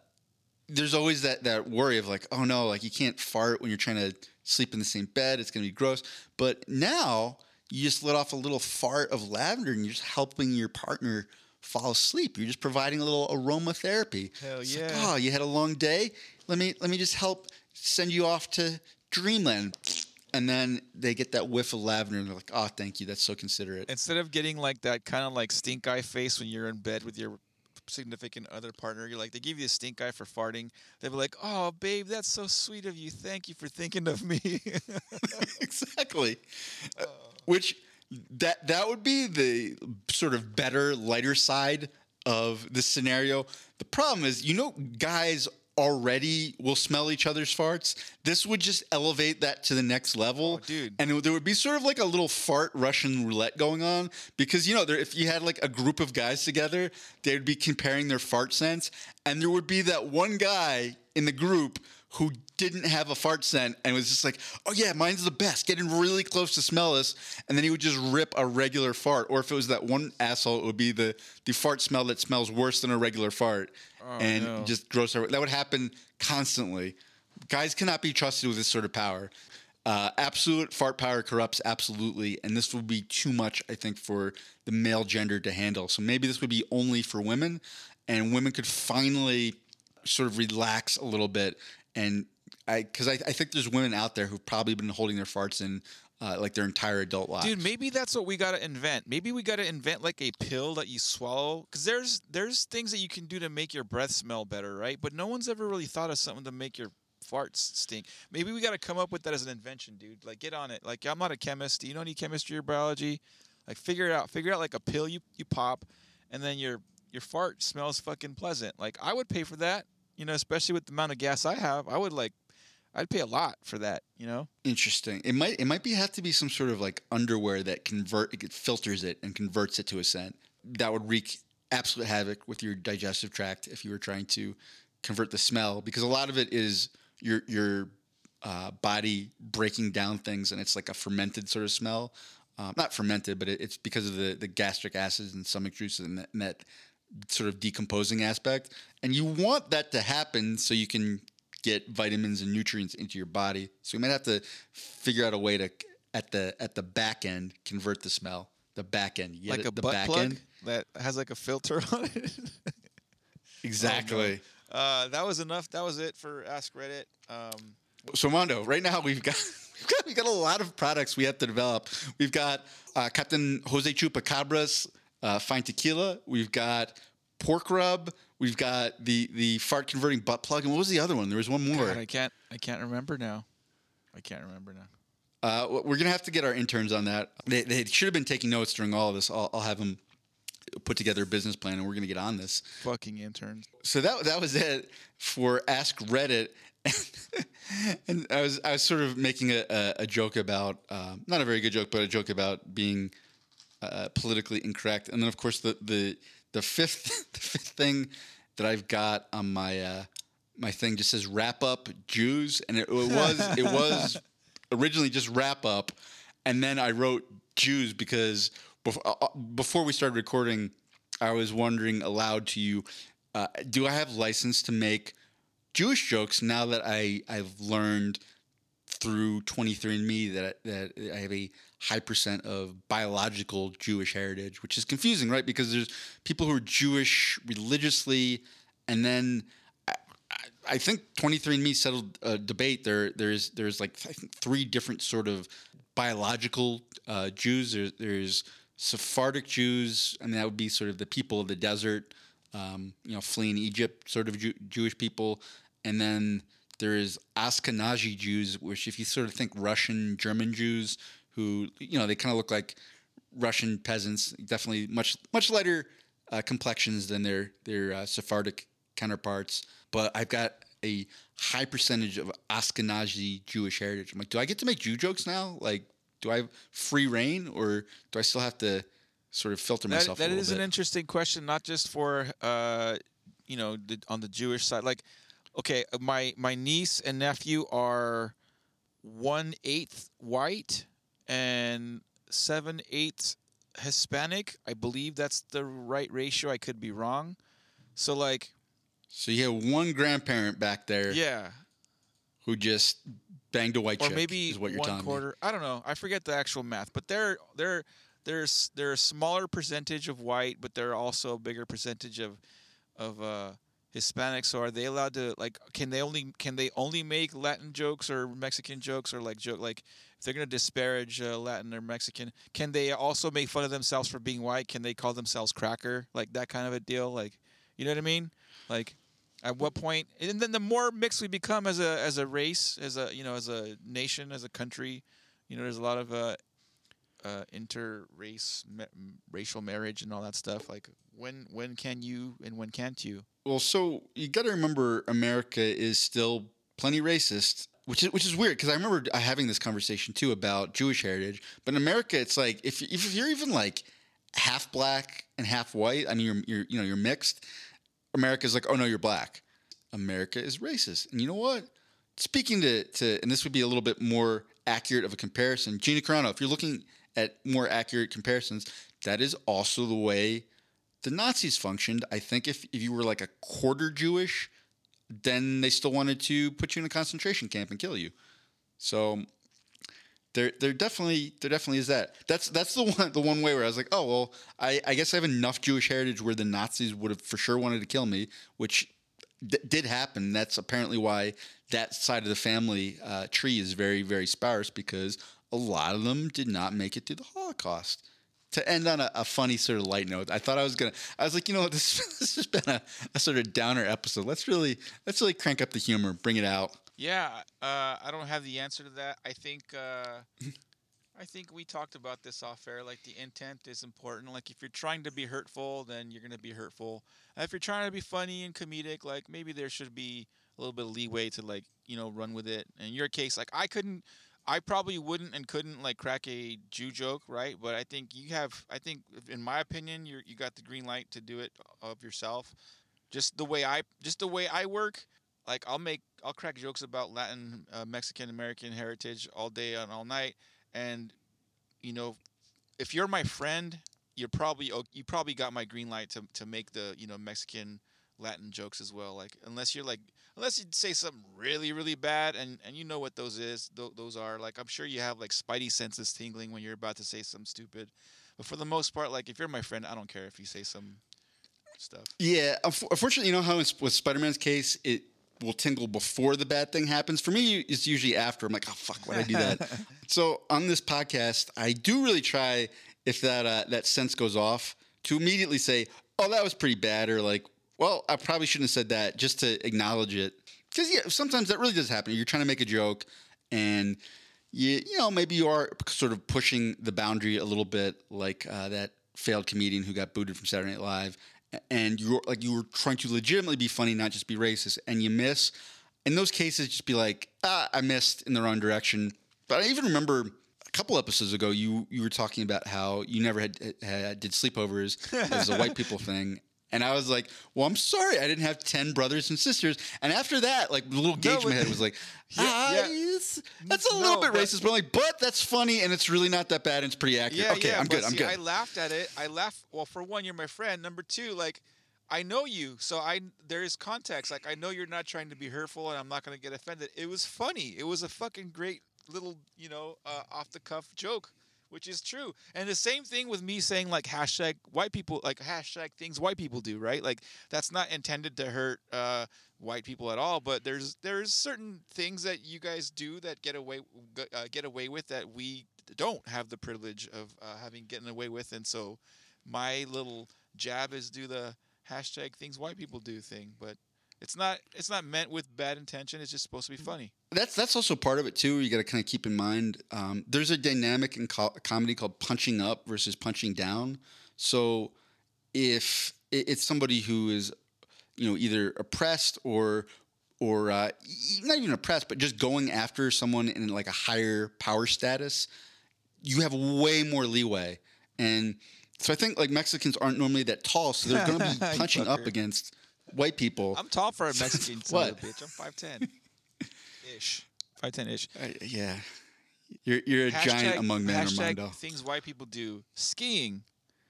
there's always that that worry of like, oh no, like you can't fart when you're trying to sleep in the same bed. It's gonna be gross. But now you just let off a little fart of lavender and you're just helping your partner fall asleep. You're just providing a little aromatherapy. Hell It's like, yeah. oh, you had a long day. Let me let me just help send you off to dreamland. And then they get that whiff of lavender and they're like, oh, thank you. That's so considerate. Instead of getting like that kind of like stink eye face when you're in bed with your significant other partner, you're like they give you a stink eye for farting. They'll be like, "Oh, babe, that's so sweet of you. Thank you for thinking of me." exactly. Uh, which that that would be the sort of better, lighter side of the scenario. The problem is, you know, guys already will smell each other's farts. This would just elevate that to the next level, Oh, dude. And it, there would be sort of like a little fart Russian roulette going on because you know, there, if you had like a group of guys together, they would be comparing their fart scents, and there would be that one guy in the group who didn't have a fart scent and was just like, "Oh yeah, mine's the best." Getting really close to smell this, and then he would just rip a regular fart. Or if it was that one asshole, it would be the the fart smell that smells worse than a regular fart, and no. just gross. That would happen constantly. Guys cannot be trusted with this sort of power. Uh, absolute fart power corrupts absolutely, and this would be too much, I think, for the male gender to handle. So maybe this would be only for women, and women could finally sort of relax a little bit. And I, because I, I think there's women out there who've probably been holding their farts in uh, like their entire adult life. Dude, maybe that's what we gotta invent. Maybe we gotta invent like a pill that you swallow. Cause there's there's things that you can do to make your breath smell better, right? But no one's ever really thought of something to make your farts stink. Maybe we gotta come up with that as an invention, dude. Like get on it. Like I'm not a chemist. Do you know any chemistry or biology? Like figure it out. Figure out like a pill you you pop, and then your your fart smells fucking pleasant. Like I would pay for that. You know, especially with the amount of gas I have, I would like. I'd pay a lot for that. You know. Interesting. It might it might be have to be some sort of like underwear that convert it filters it and converts it to a scent. That would wreak absolute havoc with your digestive tract if you were trying to convert the smell because a lot of it is your your uh, body breaking down things and it's like a fermented sort of smell. Um, not fermented, but it, it's because of the, the gastric acids and stomach juices and that, and that sort of decomposing aspect. And you want that to happen so you can get vitamins and nutrients into your body. So we might have to figure out a way to at the at the back end convert the smell. The back end, like it? a the butt plug end. that has like a filter on it. Exactly. uh, that was enough. That was it for Ask Reddit. Um, So Mondo, right now we've got we've got, we've got a lot of products we have to develop. We've got uh, Captain Jose Chupacabras uh, fine tequila. We've got pork rub. We've got the the fart converting butt plug. And what was the other one? There was one more. God, I can't. I can't remember now. I can't remember now. Uh, we're gonna have to get our interns on that. They, they should have been taking notes during all of this. I'll, I'll have them put together a business plan, and we're gonna get on this. Fucking interns. So that that was it for Ask Reddit. and I was I was sort of making a, a, a joke about um, not a very good joke, but a joke about being uh, politically incorrect. And then of course the the the fifth the fifth thing that I've got on my uh, my thing just says wrap up Jews, and it, it was it was originally just wrap up, and then I wrote Jews because before, uh, before we started recording, I was wondering aloud to you, uh, do I have license to make Jewish jokes now that I I've learned through 23andMe that that I have a high percent of biological Jewish heritage, which is confusing, right? Because there's people who are Jewish religiously, and then I, I- I think 23andMe settled a debate. There there's there's like I think three different sort of biological uh, Jews. There's there's Sephardic Jews, and that would be sort of the people of the desert, um, you know, fleeing Egypt, sort of Jew- Jewish people, and then there is Ashkenazi Jews, which if you sort of think Russian, German Jews, who you know they kind of look like Russian peasants, definitely much much lighter uh, complexions than their their uh, Sephardic counterparts. But I've got a high percentage of Ashkenazi Jewish heritage. I'm like, do I get to make Jew jokes now? Like, do I have free reign, or do I still have to sort of filter That, myself? that is bit? an interesting question, not just for uh, you know, the, on the Jewish side. Like, okay, uh, my my niece and nephew are one eighth white and seven eighths Hispanic. I believe that's the right ratio. I could be wrong. So like, So you have one grandparent back there yeah, who just banged a white or chick. maybe is what you're one telling me. quarter. I don't know. I forget the actual math, but they're they're there's they're a smaller percentage of white, but they're also a bigger percentage of of uh, Hispanic. So are they allowed to like? Can they only can they only make Latin jokes or Mexican jokes or like joke like if they're gonna disparage uh, Latin or Mexican? Can they also make fun of themselves for being white? Can they call themselves cracker like that kind of a deal? Like, you know what I mean? Like, at what point? And then the more mixed we become as a as a race, as a you know as a nation, as a country, you know, there's a lot of uh, uh, inter-race ma- racial marriage and all that stuff. Like, when when can you and when can't you? Well, so you got to remember, America is still plenty racist, which is which is weird because I remember having this conversation too about Jewish heritage. But in America, it's like if if you're even like half black and half white, I mean, you're you're you know you're mixed. America's like, oh no, you're black. America is racist, and you know what? Speaking to to, and this would be a little bit more accurate of a comparison. Gina Carano, if you're looking at more accurate comparisons, that is also the way the Nazis functioned. I think if, if you were like a quarter Jewish, then they still wanted to put you in a concentration camp and kill you. So there there definitely there definitely is that. That's that's the one the one way where I was like, oh well, I, I guess I have enough Jewish heritage where the Nazis would have for sure wanted to kill me, which d- did happen. That's apparently why that side of the family uh, tree is very very sparse because a lot of them did not make it through the Holocaust to end on a, a funny sort of light note, I thought I was gonna. I was like, you know, what, this this has been a, a sort of downer episode. Let's really let's really crank up the humor, bring it out. Yeah, uh, I don't have the answer to that. I think uh, I think we talked about this off air. Like the intent is important. Like if you're trying to be hurtful, then you're gonna be hurtful. And if you're trying to be funny and comedic, like maybe there should be a little bit of leeway to like you know run with it. In your case, like I couldn't. I probably wouldn't and couldn't like crack a Jew joke, right? But I think you have. I think, in my opinion, you you got the green light to do it of yourself. Just the way I, just the way I work. Like I'll make, I'll crack jokes about Latin, uh, Mexican American heritage all day and all night. And you know, if you're my friend, you're probably you probably got my green light to to make the you know Mexican Latin jokes as well. Like unless you're like unless you say something really really bad and and you know what those is th- those are like I'm sure you have like spidey senses tingling when you're about to say something stupid. But for the most part, like if you're my friend, I don't care if you say some stuff. Yeah, unfortunately, you know how it's, with Spider Man's case, it will tingle before the bad thing happens. For me, it's usually after. I'm like, oh fuck, why did I do that? so on this podcast, I do really try if that uh, that sense goes off to immediately say, oh, that was pretty bad, or like, well, I probably shouldn't have said that, just to acknowledge it. Because yeah, sometimes that really does happen. You're trying to make a joke, and you you know maybe you are sort of pushing the boundary a little bit, like uh, that failed comedian who got booted from Saturday Night Live, and you're like you were trying to legitimately be funny, not just be racist, and you miss. In those cases, just be like, ah, I missed in the wrong direction. But I even remember a couple episodes ago, you you were talking about how you never had, had did sleepovers as a white people thing. And I was like, "Well, I'm sorry, I didn't have ten brothers and sisters." And after that, like the little gauge in my head was like, "Ah, yeah. that's a little bit but- racist." But I'm like, "But that's funny, and it's really not that bad, and it's pretty accurate." Yeah, okay, yeah, I'm good. I'm good. I laughed at it. I laughed. Well, for one, you're my friend. Number two, like, I know you, so I there is context. Like, I know you're not trying to be hurtful, and I'm not gonna get offended. It was funny. It was a fucking great little, you know, uh, off the cuff joke, which is true. And the same thing with me saying like hashtag white people, like hashtag things white people do, right? Like that's not intended to hurt uh, white people at all. But there's there's certain things that you guys do that get away uh, get away with that we don't have the privilege of uh, having getting away with, and so my little jab is do the hashtag things white people do thing, but it's not it's not meant with bad intention. It's just supposed to be funny. That's that's also part of it too. You got to kind of keep in mind. Um, there's a dynamic in co- comedy called punching up versus punching down. So if it's somebody who is, you know, either oppressed or or uh, not even oppressed, but just going after someone in like a higher power status, you have way more leeway. And so I think like Mexicans aren't normally that tall, so they're going to be punching up against white people. I'm tall for a Mexican son of a bitch. I'm five ten ish, five ten ish. Uh, yeah, you're you're a giant among men, Armando. things white people do: skiing,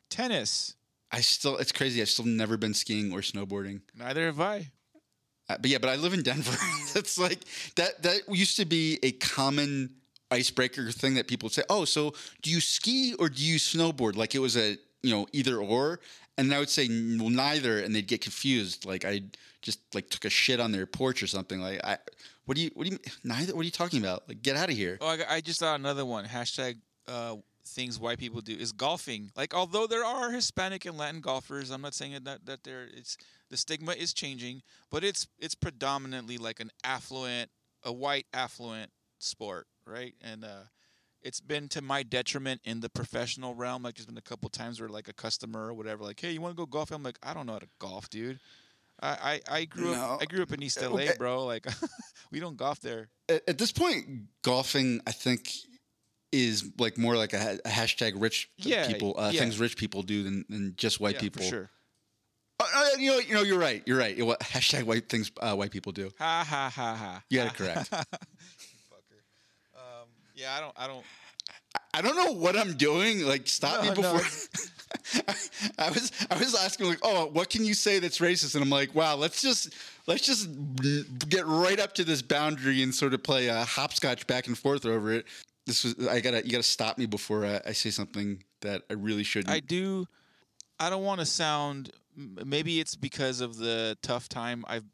tennis. I still, it's crazy. I've still never been skiing or snowboarding. Neither have I. Uh, but yeah, but I live in Denver. It's like that. That used to be a common icebreaker thing that people would say. Oh, so do you ski or do you snowboard? Like it was a you know either or. And I would say well, neither, and they'd get confused. Like I just like took a shit on their porch or something. Like I, what do you, what do you, neither? What are you talking about? Like get out of here. Oh, I, I just saw another one. Hashtag uh, things white people do is golfing. Like, although there are Hispanic and Latin golfers, I'm not saying that that there it's the stigma is changing, but it's it's predominantly like an affluent, a white affluent sport, right? And uh, it's been to my detriment in the professional realm. Like, there's been a couple times where like a customer or whatever, like, hey, you want to go golfing? I'm like, I don't know how to golf, dude. I, I, I grew No. up I grew up in East LA, Okay. bro. Like we don't golf there. at, at this point, golfing, I think, is like more like a, a hashtag rich Yeah, people uh, yeah. things rich people do than, than just white yeah, people. for sure. Uh, uh, you know, you know, you're right. You're right. What hashtag white things uh, white people do? Ha ha ha ha. You got it correct. Fucker. Yeah, I don't. I don't. I don't know what I'm doing. Like, stop me No, no. before. I was I was asking like, oh, what can you say that's racist? And I'm like, wow, let's just let's just get right up to this boundary and sort of play a hopscotch back and forth over it. This was I gotta you gotta stop me before I, I say something that I really shouldn't. I do. I don't want to sound. Maybe it's because of the tough time I've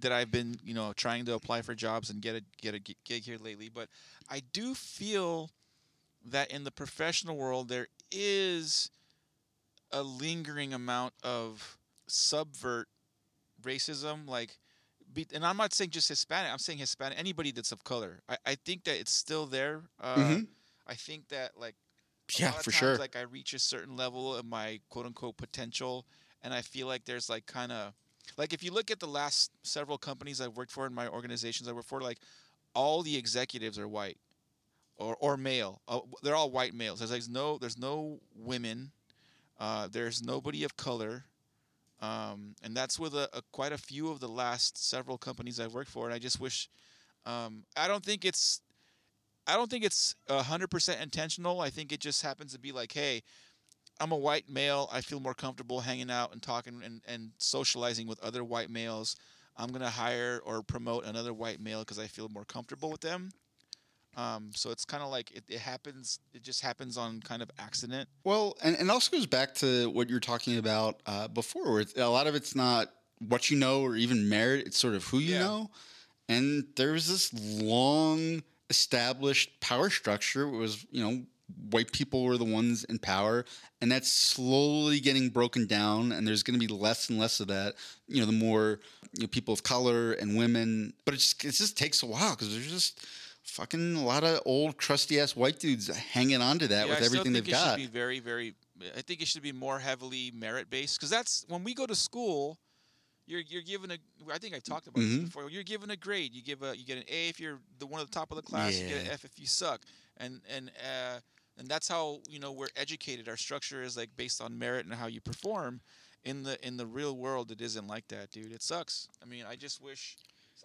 that I've been, you know, trying to apply for jobs and get a get a gig here lately. But I do feel that in the professional world there is a lingering amount of subvert racism, like. Be, and I'm not saying just Hispanic. I'm saying Hispanic. Anybody that's of color. I, I think that it's still there. Uh, Mhm. I think that like a Yeah, lot of for times, sure. Like I reach a certain level of my quote unquote potential, and I feel like there's like kind of like if you look at the last several companies I've worked for in my organizations I work for, like all the executives are white or or male. Uh, they're all white males. There's like no there's no women. Uh, there's nobody of color. Um, and that's with a, a quite a few of the last several companies I've worked for, and I just wish. Um, I don't think it's I don't think it's hundred percent intentional. I think it just happens to be like, hey, I'm a white male. I feel more comfortable hanging out and talking and, and socializing with other white males. I'm gonna hire or promote another white male because I feel more comfortable with them. Um, so it's kind of like it, it happens. It just happens on kind of accident. Well, and, and also goes back to what you were talking about uh, before, where a lot of it's not what you know or even merit, it's sort of who you Yeah. know. And there's this long established power structure. It was, you know, white people were the ones in power, and that's slowly getting broken down. And there's going to be less and less of that. You know, the more you know, people of color and women, but it just it just takes a while because there's just fucking a lot of old crusty ass white dudes hanging on to that Yeah, with I everything think they've it got. should be very, very. I think it should be more heavily merit based because that's when we go to school. You're you're given a. I think I talked about Mhm. this before. You're given a grade. You give a you get an A if you're the one at the top of the class. You get an F if you suck. And and uh, and that's how you know we're educated. Our structure is like based on merit and how you perform. In the in the real world, it isn't like that, dude. It sucks. I mean, I just wish.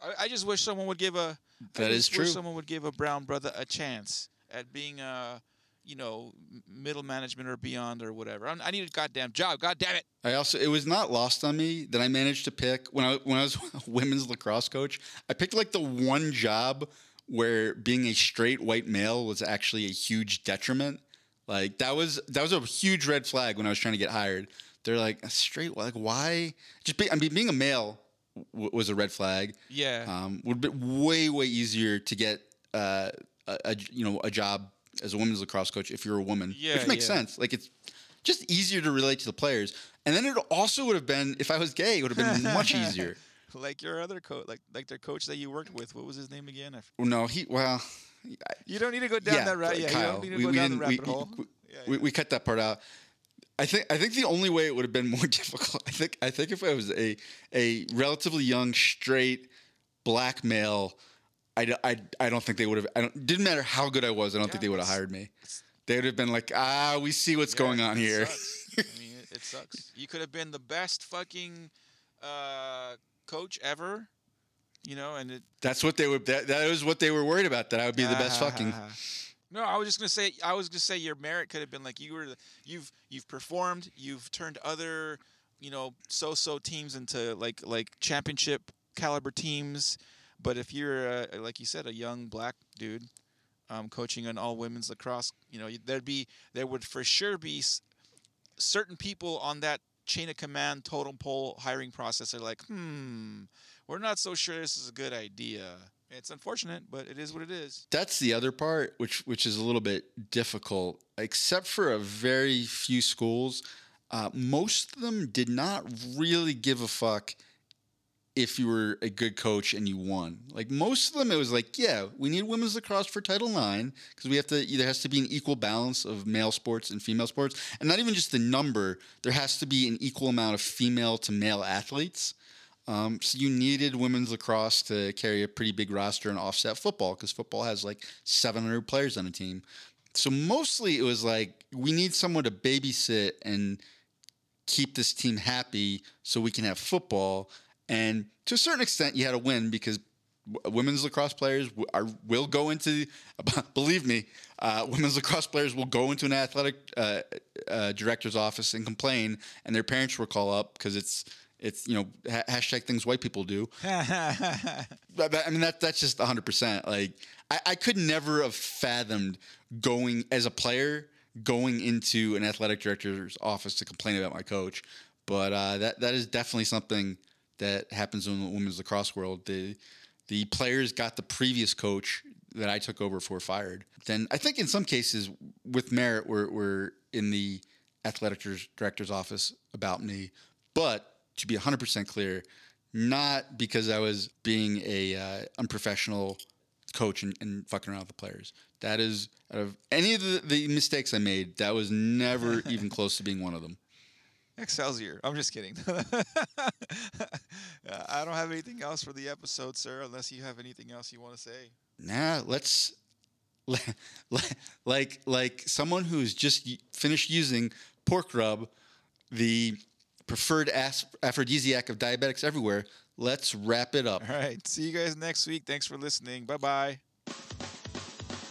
I, I just wish someone would give a. That is true. Someone would give a brown brother a chance at being a you know, middle management or beyond or whatever. I'm, I need a goddamn job. God damn it. I also it was not lost on me that I managed to pick when I when I was a women's lacrosse coach. I picked like the one job where being a straight white male was actually a huge detriment. Like that was that was a huge red flag when I was trying to get hired. They're like a straight like why just be, I mean being a male w- was a red flag. Yeah. Um, would be way way easier to get uh, a, a you know a job as a women's lacrosse coach if you're a woman, Yeah, which makes yeah. sense. Like it's just easier to relate to the players. And then it also would have been if I was gay, it would have been much easier. Like your other coach, like like their coach that you worked with. What was his name again? I no, he well, You don't need to go down yeah, that route. Yeah, you Kyle. don't need to we, go we didn't- we- we- Yeah, we, we cut that part out. I think I think the only way it would have been more difficult. I think I think if I was a a relatively young straight black male, I, I, I don't think they would have. I don't didn't matter how good I was. I don't think they would have hired me. They would have been like, ah, we see what's Yeah, going on here. sucks. I mean, it, it sucks. You could have been the best fucking uh, coach ever, you know, and it. That's what they were. That, that was what they were worried about. That I would be the best fucking. No, I was just gonna say. I was gonna say your merit could have been like you were. You've you've performed. You've turned other, you know, so-so teams into like like championship caliber teams. But if you're uh, like you said, a young black dude, um, coaching an all women's lacrosse, you know, there'd be there would for sure be certain people on that chain of command totem pole hiring process they are like, hmm, we're not so sure this is a good idea. It's unfortunate, but it is what it is. That's the other part, which which is a little bit difficult. Except for a very few schools, uh, most of them did not really give a fuck if you were a good coach and you won. Like most of them, it was like, yeah, we need women's lacrosse for Title IX because we have to. There has to be an equal balance of male sports and female sports, and not even just the number. There has to be an equal amount of female to male athletes. Um, so you needed women's lacrosse to carry a pretty big roster and offset football because football has like 700 players on a team. So mostly it was like we need someone to babysit and keep this team happy so we can have football. And to a certain extent, you had to win because women's lacrosse players are will go into. Believe me, uh, women's lacrosse players will go into an athletic uh, uh, director's office and complain, and their parents will call up because it's it's you know ha- hashtag things white people do. But, but, I mean that that's just 100. percent Like I, I could never have fathomed going as a player going into an athletic director's office to complain about my coach. But uh, that that is definitely something that happens in the women's lacrosse world. The the players got the previous coach that I took over for fired. Then I think in some cases with merit we're, we're in the athletic director's office about me. But to be 100% clear, not because I was being a uh, unprofessional coach and, and fucking around with the players. That is out of any of the, the mistakes I made, that was never even close to being one of them. Excelsior. I'm just kidding. Uh, I don't have anything else for the episode, sir, unless you have anything else you want to say. Nah, let's like like someone who's just finished using pork rub, the preferred aphrodisiac of diabetics everywhere. Let's wrap it up. All right. See you guys next week. Thanks for listening. Bye bye.